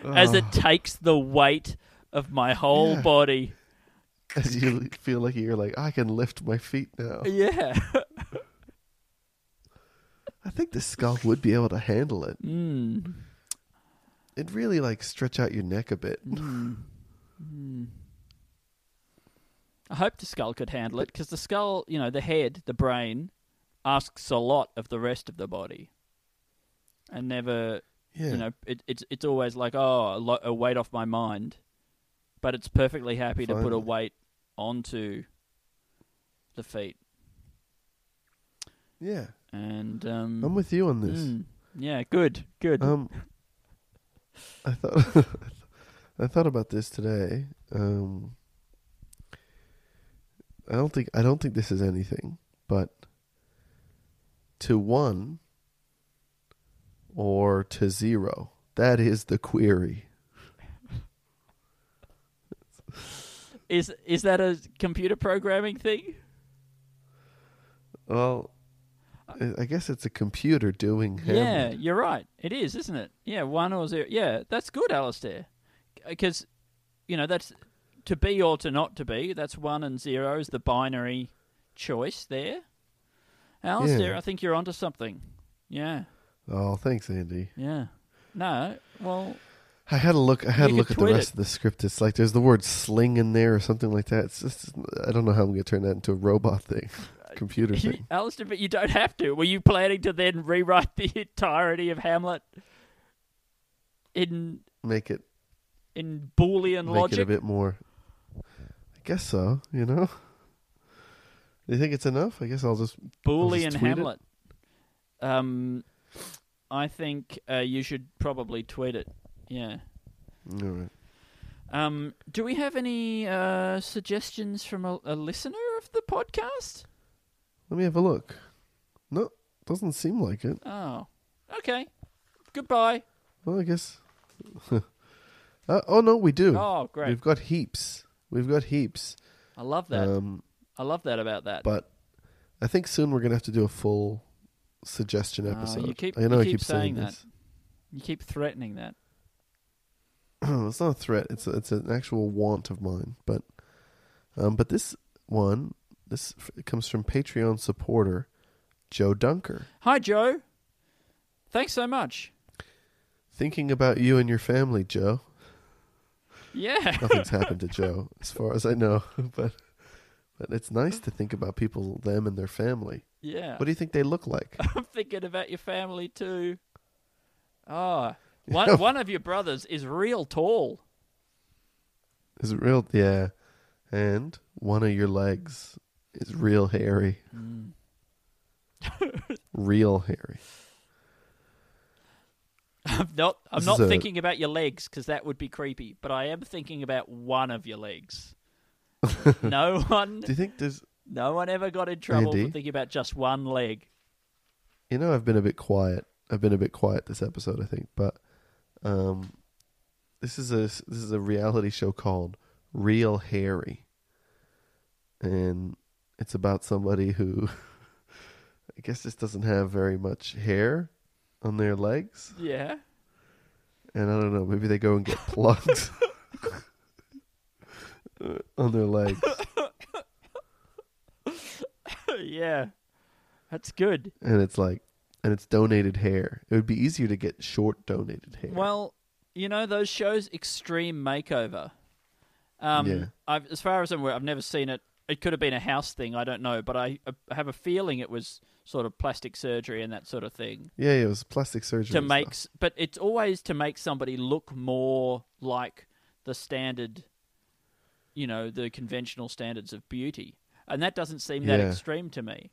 as it takes the weight of my whole Yeah. body. As you feel like you're like, I can lift my feet now. Yeah. I think the skull would be able to handle it. mm. It'd really like stretch out your neck a bit. Mm. I hope the skull could handle it because the skull, you know, the head, the brain, asks a lot of the rest of the body, and never, Yeah. you know, it, it's it's always like, oh, a, lo- a weight off my mind, but it's perfectly happy to put a weight onto the feet, yeah. and um, I'm with you on this. mm, yeah, good, good. Um, I thought I thought about this today. Um, I don't think I don't think this is anything, but to one or to zero. That is the query. is is that a computer programming thing? Well, I- I guess it's a computer doing Yeah, you're right. It is, isn't it? Yeah, one or zero. Yeah, that's good, Alistair. Because, you know, that's to be or to not to be. That's one and zero is the binary choice there. Alistair, Yeah. I think you're onto something. Yeah, Oh, thanks, Andy. yeah. No, well, I had a look. I had a look at the rest it. of the script. It's like there's the word "sling" in there or something like that. It's just I don't know how I'm going to turn that into a robot thing, computer you, thing. Alistair, but you don't have to. Were you planning to then rewrite the entirety of Hamlet in Make it in Boolean make logic? it a bit more. Guess so. You know. Do you think it's enough? I guess I'll just. Boolean tweet it. Hamlet. Um, I think uh, you should probably tweet it. Yeah. All right. Um, do we have any uh, suggestions from a, a listener of the podcast? Let me have a look. No, doesn't seem like it. Oh, okay. Goodbye. Well, I guess. uh, oh no, we do. Oh, great. We've got heaps. We've got heaps. I love that. Um, I love that about that. but I think soon we're gonna have to do a full suggestion Oh, episode. you keep- I know you I keep keep saying, saying that. this. you keep threatening that. it's not a threat. It's a, it's an actual want of mine. But um, but this one this f- comes from Patreon supporter Joe Dunker. Hi, Joe. Thanks so much. Thinking about you and your family, Joe. Yeah. Nothing's happened to Joe, as far as I know. But but it's nice to think about people, them and their family. yeah. What do you think they look like? I'm thinking about your family too. Oh, one one of your brothers is real tall. Is it real? Yeah. And one of your legs is real hairy. Mm. real hairy. I'm not. I'm This not is a- thinking about your legs because that would be creepy. But I am thinking about one of your legs. no one. Do you think there's No one ever got in trouble Andy? for thinking about just one leg. You know, I've been a bit quiet. I've been a bit quiet this episode, I think, but um, this is a this is a reality show called Real Harry, and it's about somebody who I guess just doesn't have very much hair on their legs, Yeah. and I don't know, maybe they go and get plugs on their legs. yeah. That's good. and it's like and it's donated hair. It would be easier to get short donated hair. Well, you know those shows, Extreme Makeover. Um, Yeah. I've, as far as I'm aware, I've never seen it. It could have been a house thing. I don't know, but I, I have a feeling it was sort of plastic surgery and that sort of thing yeah, yeah, it was plastic surgery to make. stuff. But it's always to make somebody look more like the standard, you know, the conventional standards of beauty, and that doesn't seem that Yeah. extreme to me.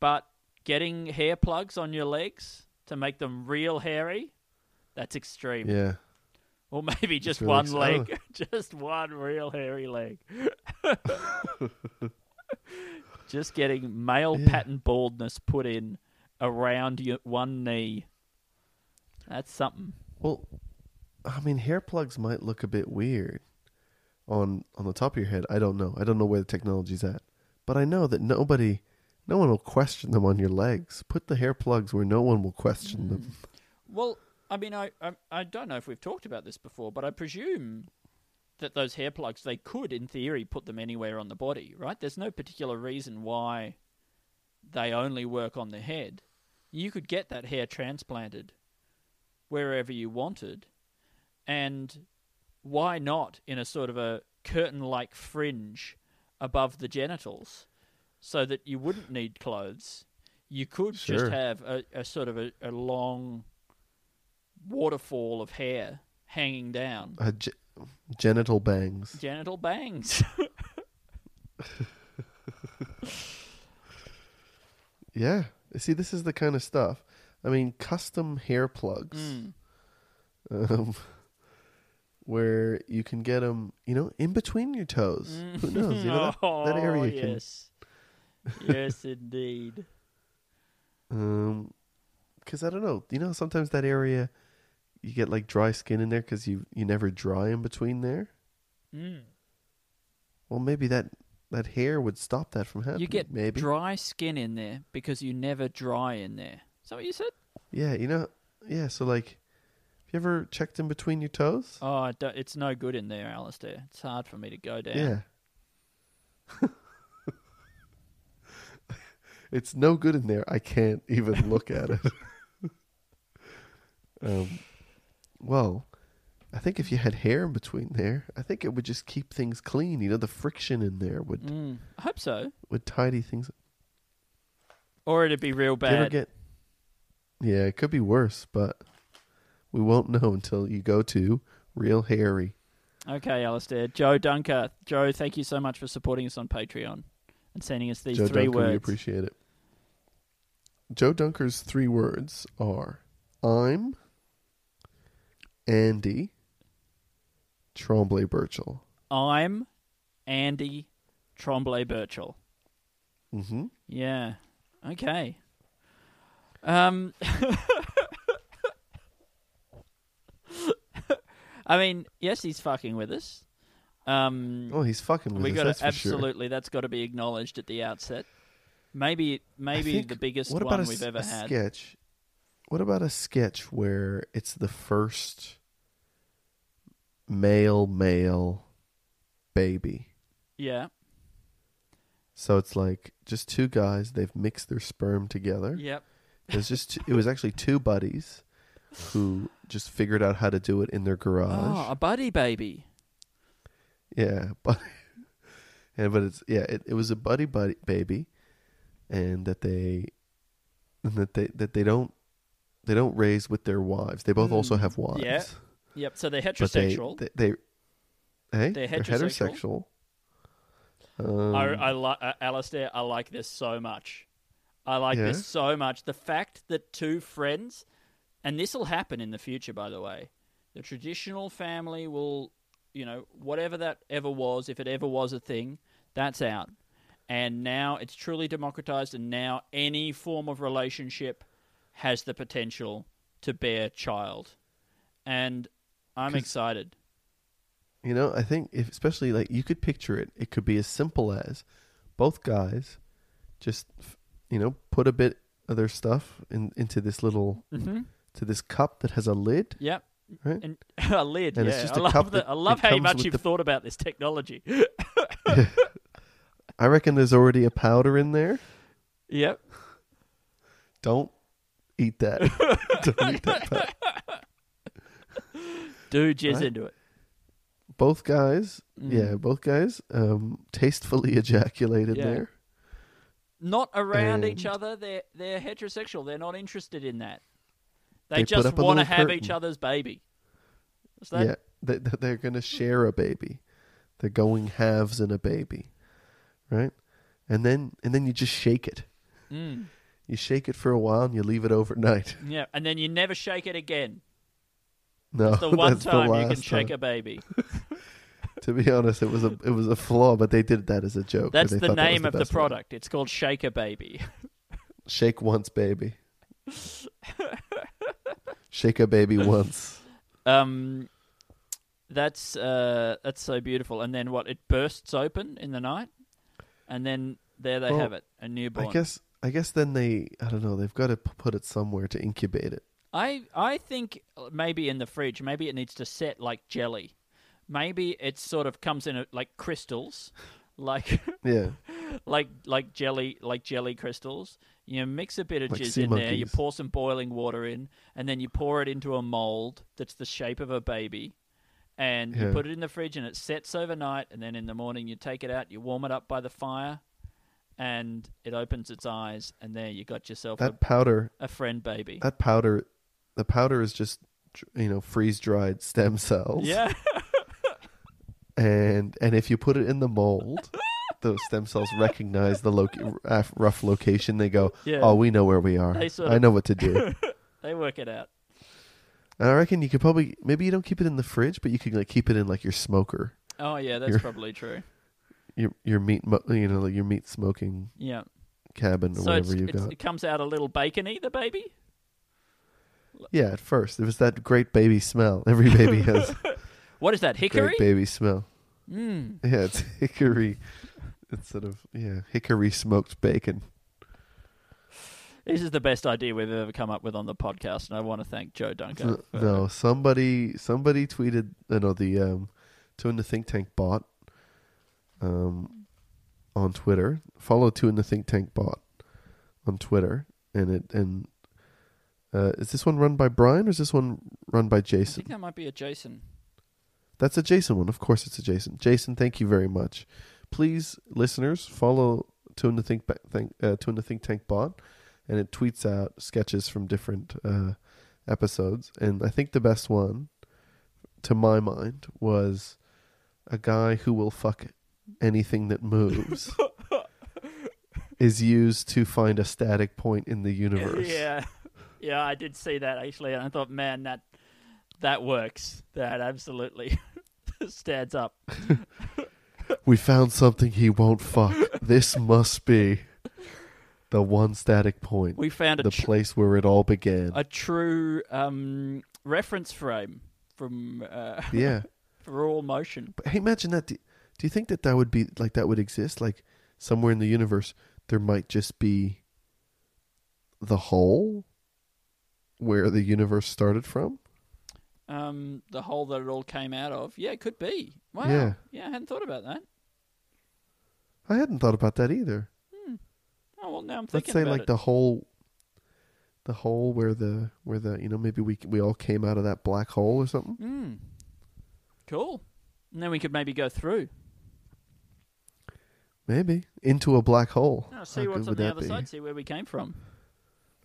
But getting hair plugs on your legs to make them real hairy, that's extreme. Yeah. Or maybe just one leg. just one real hairy leg. just getting male Yeah. pattern baldness put in around your one knee. That's something. Well, I mean, hair plugs might look a bit weird on on the top of your head. I don't know. I don't know where the technology's at, but I know that nobody, no one will question them on your legs. Put the hair plugs where no one will question mm. them. Well, I mean, I, I I don't know if we've talked about this before, but I presume that those hair plugs they could, in theory, put them anywhere on the body, right? There's no particular reason why they only work on the head. You could get that hair transplanted wherever you wanted, and why not in a sort of a curtain-like fringe above the genitals, so that you wouldn't need clothes. You could Sure. just have a, a sort of a, a long waterfall of hair hanging down. Uh, ge- genital bangs. Genital bangs. Yeah. See, this is the kind of stuff. I mean, custom hair plugs, Mm. um, where you can get them, you know, in between your toes. Who knows? You know, that, that Oh, area can. yes. yes, indeed. Um, because I don't know. You know, sometimes that area, you get like dry skin in there because you you never dry in between there. Mm. Well, maybe that that hair would stop that from happening. You get maybe. dry skin in there because you never dry in there. Is that what you said? Yeah, you know. Yeah, so like, have you ever checked in between your toes? Oh, it's no good in there, Alistair. It's hard for me to go down. Yeah. it's no good in there. I can't even look at it. um, well, I think if you had hair in between there, I think it would just keep things clean. You know, the friction in there would Mm, I hope so. would tidy things. Or it'd be real Do you ever bad. get? Yeah, it could be worse, but we won't know until you go to Real Hairy. Okay, Alistair. Joe Dunker. Joe, thank you so much for supporting us on Patreon and sending us these Joe three Dunker, we words. appreciate it. Joe Dunker's three words are I'm Andy Trombley Birchall. I'm Andy Trombley Birchall. Mm-hmm. Yeah. Okay. Um. I mean, yes, he's fucking with us. Um, Oh, he's fucking with we us. got that's for sure. absolutely. That's got to be acknowledged at the outset. Maybe, maybe think- the biggest one a, we've ever a had. sketch? What about a sketch where it's the first male male baby? Yeah, So it's like just two guys. They've mixed their sperm together. yep. It was just it was actually two buddies who just figured out how to do it in their garage. Oh, a buddy baby. Yeah, but and but it's yeah, it, it was a buddy buddy baby, and that they and that they that they don't they don't raise with their wives. They both also Mm, have wives. yeah, Yep. So they're but they, heterosexual. they they hey They're heterosexual. Um, I, I like uh, Alistair. I like this so much. I like Yeah? this so much. The fact that two friends, and this will happen in the future, by the way. The traditional family will, you know, whatever that ever was, if it ever was a thing, that's out. And now it's truly democratized, and now any form of relationship has the potential to bear child. And I'm excited. You know, I think if especially like you could picture it, it could be as simple as both guys just you know put a bit of their stuff in into this little Mm-hmm. to this cup that has a lid, Yep. right? And a lid, And yeah. it's just I a love cup that. that I love how much you've the- thought about this technology. I reckon there's already a powder in there. yep. Don't eat that. Don't eat that. powder. Do jizz Right. into it. Both guys, Mm. yeah, both guys, um, tastefully ejaculated Yeah. there. Not around each other. They're they're heterosexual. They're not interested in that. They, They just want to have curtain. each other's baby. Is that yeah, they, they- they're going to share a baby. They're going halves in a baby, right? And then and then you just shake it. Mm. You shake it for a while and you leave it overnight. Yeah, and then you never shake it again. No, It's the one time the you can shake time. a baby. To be honest, it was a it was a flaw, but they did that as a joke. That's They the thought that name of the best one. product. It's called Shaker Baby. Shake once, baby. Shake a baby once. Um, that's uh, that's so beautiful. And then what? It bursts open in the night, and then there they Well, have it, a newborn. I guess I guess then they I don't know they've got to put it somewhere to incubate it. I I think uh, maybe in the fridge, maybe it needs to set like jelly. Maybe it sort of comes in a, like crystals, like Yeah. like like jelly like jelly crystals. You mix a bit of Like jizz in there. You pour some boiling water in, and then you pour it into a mold that's the shape of a baby. And you put it in the fridge, and it sets overnight. And then in the morning, you take it out, you warm it up by the fire, and it opens its eyes. And there, you got yourself That powder, a, a friend baby. that powder, the powder is just you know freeze dried stem cells. yeah, and and if you put it in the mold, those stem cells recognize the loc- uh, rough location. They go, Yeah. "Oh, we know where we are. I know what to do." they work it out. and I reckon you could probably maybe you don't keep it in the fridge, but you could like keep it in like your smoker, Oh yeah, that's You're- probably true. your your meat, mo- you know, like your meat smoking Yeah. cabin or So whatever you got. it comes out a little bacony, the baby. Yeah, at first it was that great baby smell. Every baby has What is that? Hickory. great baby smell. Mm. Yeah, it's hickory. instead of yeah, hickory smoked bacon. This is the best idea we've ever come up with on the podcast, and I want to thank Joe Duncan. No, for- no, somebody somebody tweeted. uh, No, the um, two in the think tank bot. Um, on Twitter, follow two in the think tank bot on Twitter, and it and uh, is this one run by Brian or is this one run by Jason? I think that might be a Jason. That's a Jason one. Of course, it's a Jason. Jason, thank you very much. Please, listeners, follow in the Think Ba- think uh, in the Think Tank bot, and it tweets out sketches from different uh, episodes. And I think the best one, to my mind, was a guy who will fuck anything that moves. is used to find a static point in the universe. Yeah, yeah, I did see that actually, and I thought, man, that that works. That absolutely stands up. We found something he won't fuck. This must be the one static point. We found a the tr- place where it all began. a true um, reference frame from uh, yeah. for all motion. But hey, imagine that. Do, do you think that that would be like that would exist? Like somewhere in the universe, there might just be the hole where the universe started from. Um, the hole that it all came out of. Yeah, it could be. Wow. Yeah. yeah, I hadn't thought about that. I hadn't thought about that either. Oh well, now I'm thinking. Let's say about like it. the hole, the hole where the where the you know maybe we we all came out of that black hole or something. Mm. Cool. And then we could maybe go through. Maybe into a black hole. Oh, see How what's on the other be? side. See where we came from.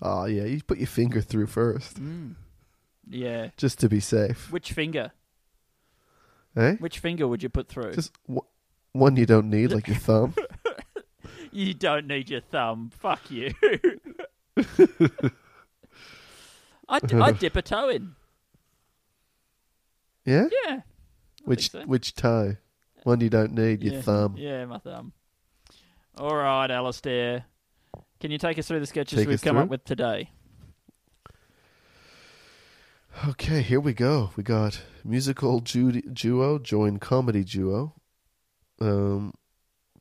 Oh yeah, you put your finger through first, Mm. Yeah. just to be safe. Which finger? Eh? Which finger would you put through? Just w- one you don't need, like your thumb. You don't need your thumb. Fuck you. I'd, I'd dip a toe in. Yeah. Yeah. I Which so. which toe? One you don't need, your yeah. thumb. Yeah, my thumb. All right, Alistair. Can you take us through the sketches Take we've come up with today? Okay, here we go. We got musical ju- duo join comedy duo. Um,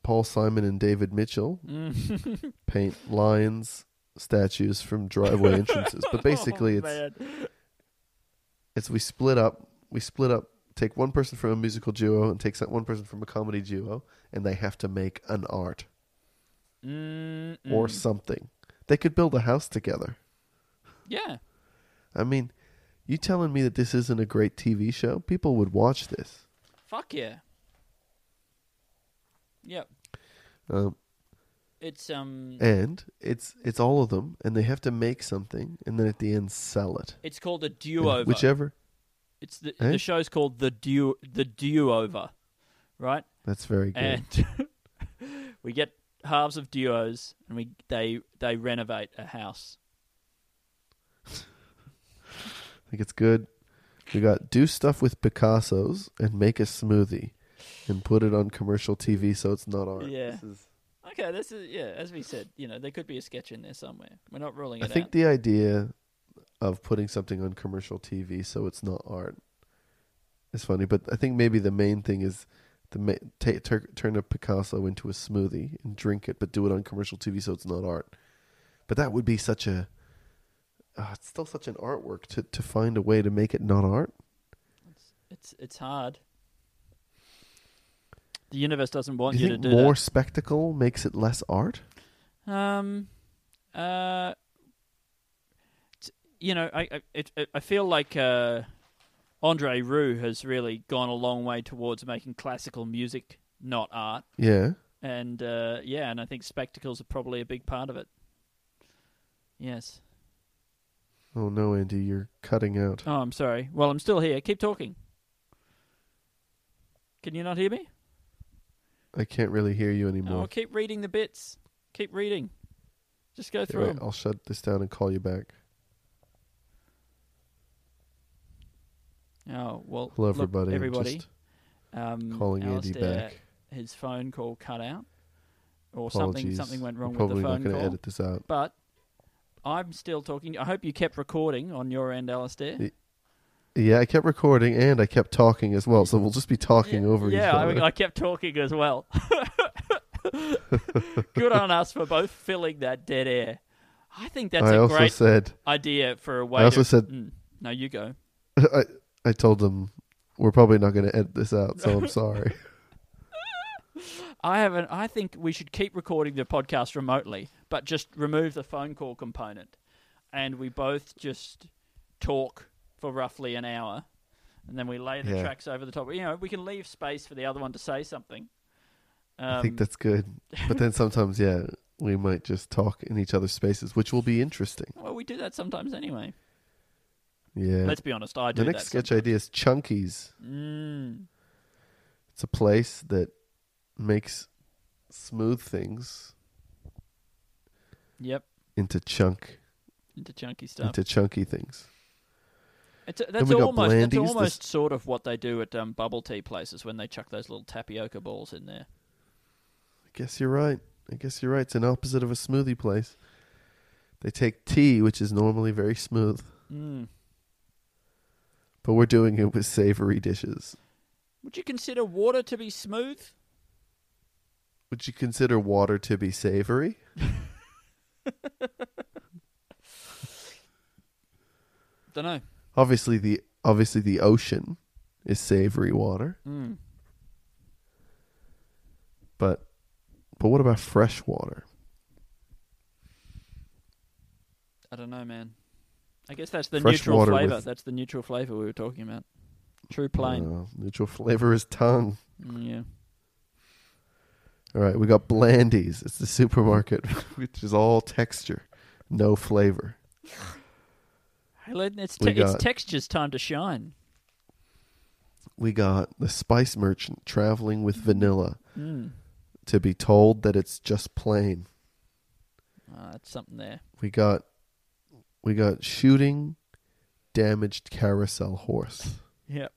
Paul Simon and David Mitchell Mm. paint lions statues from driveway entrances. But basically, Oh, it's man. it's we split up. We split up. Take one person from a musical duo and take one person from a comedy duo, and they have to make an art Mm, or something. They could build a house together. yeah. I mean, you telling me that this isn't a great TV show? People would watch this. Fuck yeah. Yep. Um, It's um. and it's it's all of them, and they have to make something, and then at the end sell it. It's called a duo. Whichever. It's the Eh? the show's called the duo the duo over, right? That's very good. And we get halves of duos, and we they they renovate a house. I think it's good. We got do stuff with Picasso's and make a smoothie, and put it on commercial TV so it's not art. Yeah. This is- Okay, this is yeah. As we said, you know, there could be a sketch in there somewhere. We're not ruling it out I think out. the idea of putting something on commercial TV so it's not art is funny, but I think maybe the main thing is ma- ta- tur- turn a Picasso into a smoothie and drink it, but do it on commercial TV so it's not art. But that would be such a uh, it's still such an artwork to to find a way to make it not art. It's it's hard. The universe doesn't want you, you to do more that. spectacle makes it less art? Um, uh, t- you know, I I, it, it- I feel like uh, Andre Rieu has really gone a long way towards making classical music not art, Yeah. and uh, yeah, and I think spectacles are probably a big part of it. Yes. Oh no, Andy, you're cutting out. Oh, I'm sorry. Well, I'm still here. Keep talking. Can you not hear me? I can't really hear you anymore. Oh, keep reading the bits. Keep reading. Just go through. I'll shut this down and call you back. Oh well. Hello, look, everybody. Everybody. just um, calling Andy Alistair, back. His phone call cut out, or Apologies. something. Something went wrong We're with the phone not going call. to edit this out. But I'm still talking. I hope you kept recording on your end, Alistair. Yeah, I kept recording and I kept talking as well, so we'll just be talking yeah, over yeah, each other. I, I kept talking as well. Good on us for both filling that dead air. I think that's I a also great said, idea for a way. I also to, said- Mm, no, you go. I, I told them we're probably not going to edit this out, so I'm sorry. I haven't. I think we should keep recording the podcast remotely, but just remove the phone call component, and we both just talk for roughly an hour, and then we lay the Yeah. tracks over the top. You know, we can leave space for the other one to say something. Um, I think that's good. But then sometimes, yeah, we might just talk in each other's spaces, which will be interesting. well, we do that sometimes anyway. Yeah. Let's be honest. I do. the next that sketch sometimes. idea is Chunkies. Mm, It's a place that makes smooth things yep, into chunk into chunky stuff. into chunky things. It's that's we got almost that's almost this- sort of what they do at um, bubble tea places when they chuck those little tapioca balls in there. I guess you're right. I guess you're right. It's an opposite of a smoothie place. They take tea, which is normally very smooth, Mm. But we're doing it with savory dishes. Would you consider water to be smooth? Would you consider water to be savory? Don't know. Obviously the obviously the ocean is savory water, Mm. but but what about fresh water? I don't know, man. I guess that's the Fresh neutral with- That's the neutral flavor we were talking about. True plain. Uh, neutral flavor is tongue. Mm, yeah. All right, we got Blandies. It's the supermarket, which is all texture, no flavor. Hey, it's, te- it's got- texture's time to shine. We got the spice merchant traveling with vanilla Mm. to be told that it's just plain. Ah, that's something there. We got we got shooting damaged carousel horse. Yep.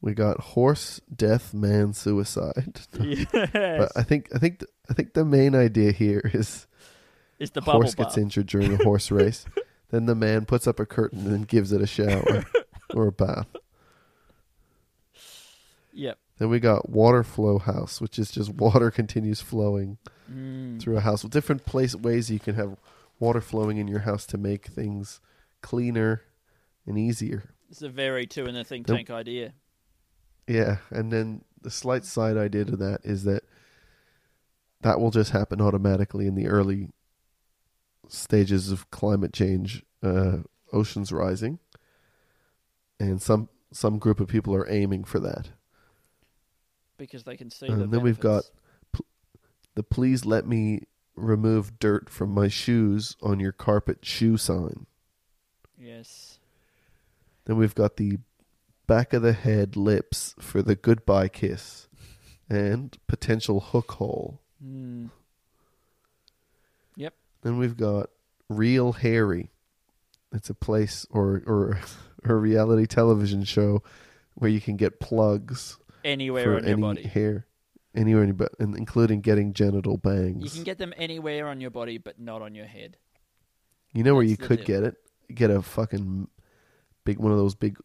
We got horse death man suicide. yes. But I think I think th- I think the main idea here is it's the horse gets bath. injured during a horse race. then the man puts up a curtain and gives it a shower or a bath. Yep. Then we got water flow house, which is just water continues flowing Mm. through a house. with Different place ways you can have water flowing in your house to make things cleaner and easier. It's a very two in the think Nope. tank idea. Yeah, and then the slight side idea to that is that that will just happen automatically in the early stages of climate change, uh, oceans rising, and some some group of people are aiming for that. Because they can see And the then we've got benefits. The please let me remove dirt from my shoes on your carpet shoe sign. Yes. Then we've got the back of the head lips for the goodbye kiss and potential hook hole. Mm. Yep. Then we've got Real Harry. It's a place or or, or a reality television show where you can get plugs Anywhere on your any body. hair, anywhere, in your bu- and including getting genital bangs. You can get them anywhere on your body, but not on your head. You know where That's you could deal. get it? Get a fucking big one of those big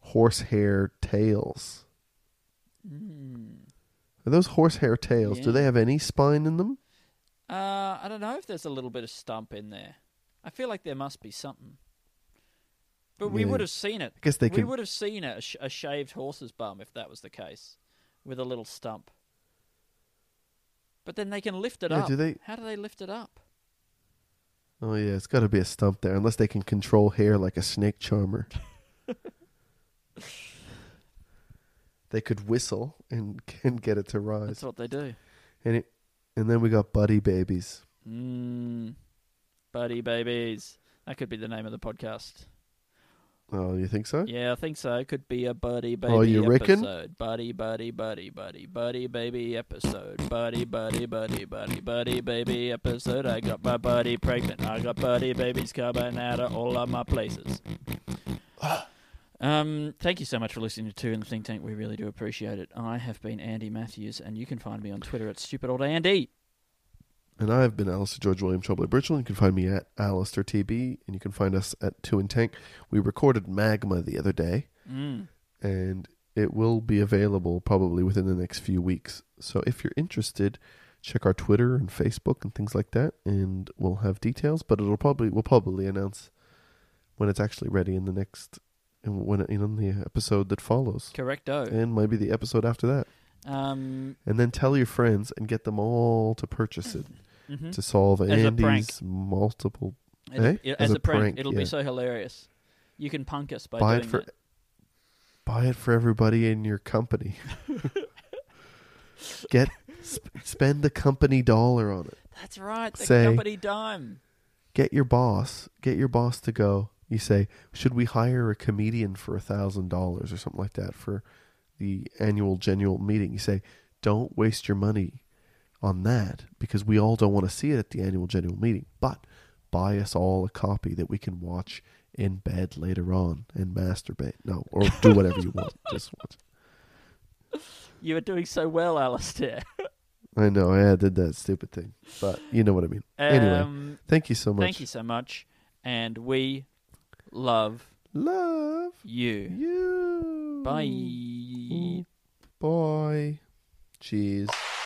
horsehair tails. Mm. Are those horsehair tails? Do they have any spine in them? Uh, I don't know if there's a little bit of stump in there. I feel like there must be something. But we Yeah. would have seen it. I guess they we could- would have seen a, sh- a shaved horse's bum if that was the case, with a little stump. But then they can lift it Yeah, up. do they- How do they lift it up? Oh yeah, it's got to be a stump there, unless they can control hair like a snake charmer. they could whistle and can get it to rise, That's what they do. and it, and then we got buddy babies. Mm, buddy babies. That could be the name of the podcast. Oh, you think so? Yeah, I think so. It could be a buddy baby Oh, you reckon? episode. Buddy, buddy, buddy, buddy, buddy, baby episode. Buddy, buddy, buddy, buddy, buddy, baby episode. I got my buddy pregnant. I got buddy babies coming out of all of my places. Um, thank you so much for listening to Two in the Think Tank. We really do appreciate it. I have been Andy Matthews, and you can find me on Twitter at Stupid Old Andy. And I've been Alistair George William Trouble Birchall. You can find me at Alistair TB, and you can find us at Two and Tank. We recorded Magma the other day, Mm. and it will be available probably within the next few weeks. So if you're interested, check our Twitter and Facebook and things like that, and we'll have details. But it'll probably we'll probably announce when it's actually ready in the next in when in the episode that follows, Correcto. and maybe the episode after that. Um, And then tell your friends and get them all to purchase it mhm. to solve As. Andy's multiple. As, Eh? a, As as a a prank, prank, it'll yeah. be so hilarious. You can punk us by buy doing it for that. buy it for everybody in your company. Get sp- spend the company dollar on it. That's right. The Say- company dime. Get your boss. Get your boss to go. You say, should we hire a comedian for a thousand dollars or something like that for the annual genuine meeting? You say, don't waste your money on that because we all don't want to see it at the annual general meeting. But buy us all a copy that we can watch in bed later on and masturbate. No, or do whatever you want. Just watch. You are doing so well, Alistair. I know I did that stupid thing, but you know what I mean. anyway, Um, thank you so much. thank you so much, and we love Love you. you. Bye. Bye. Cheers.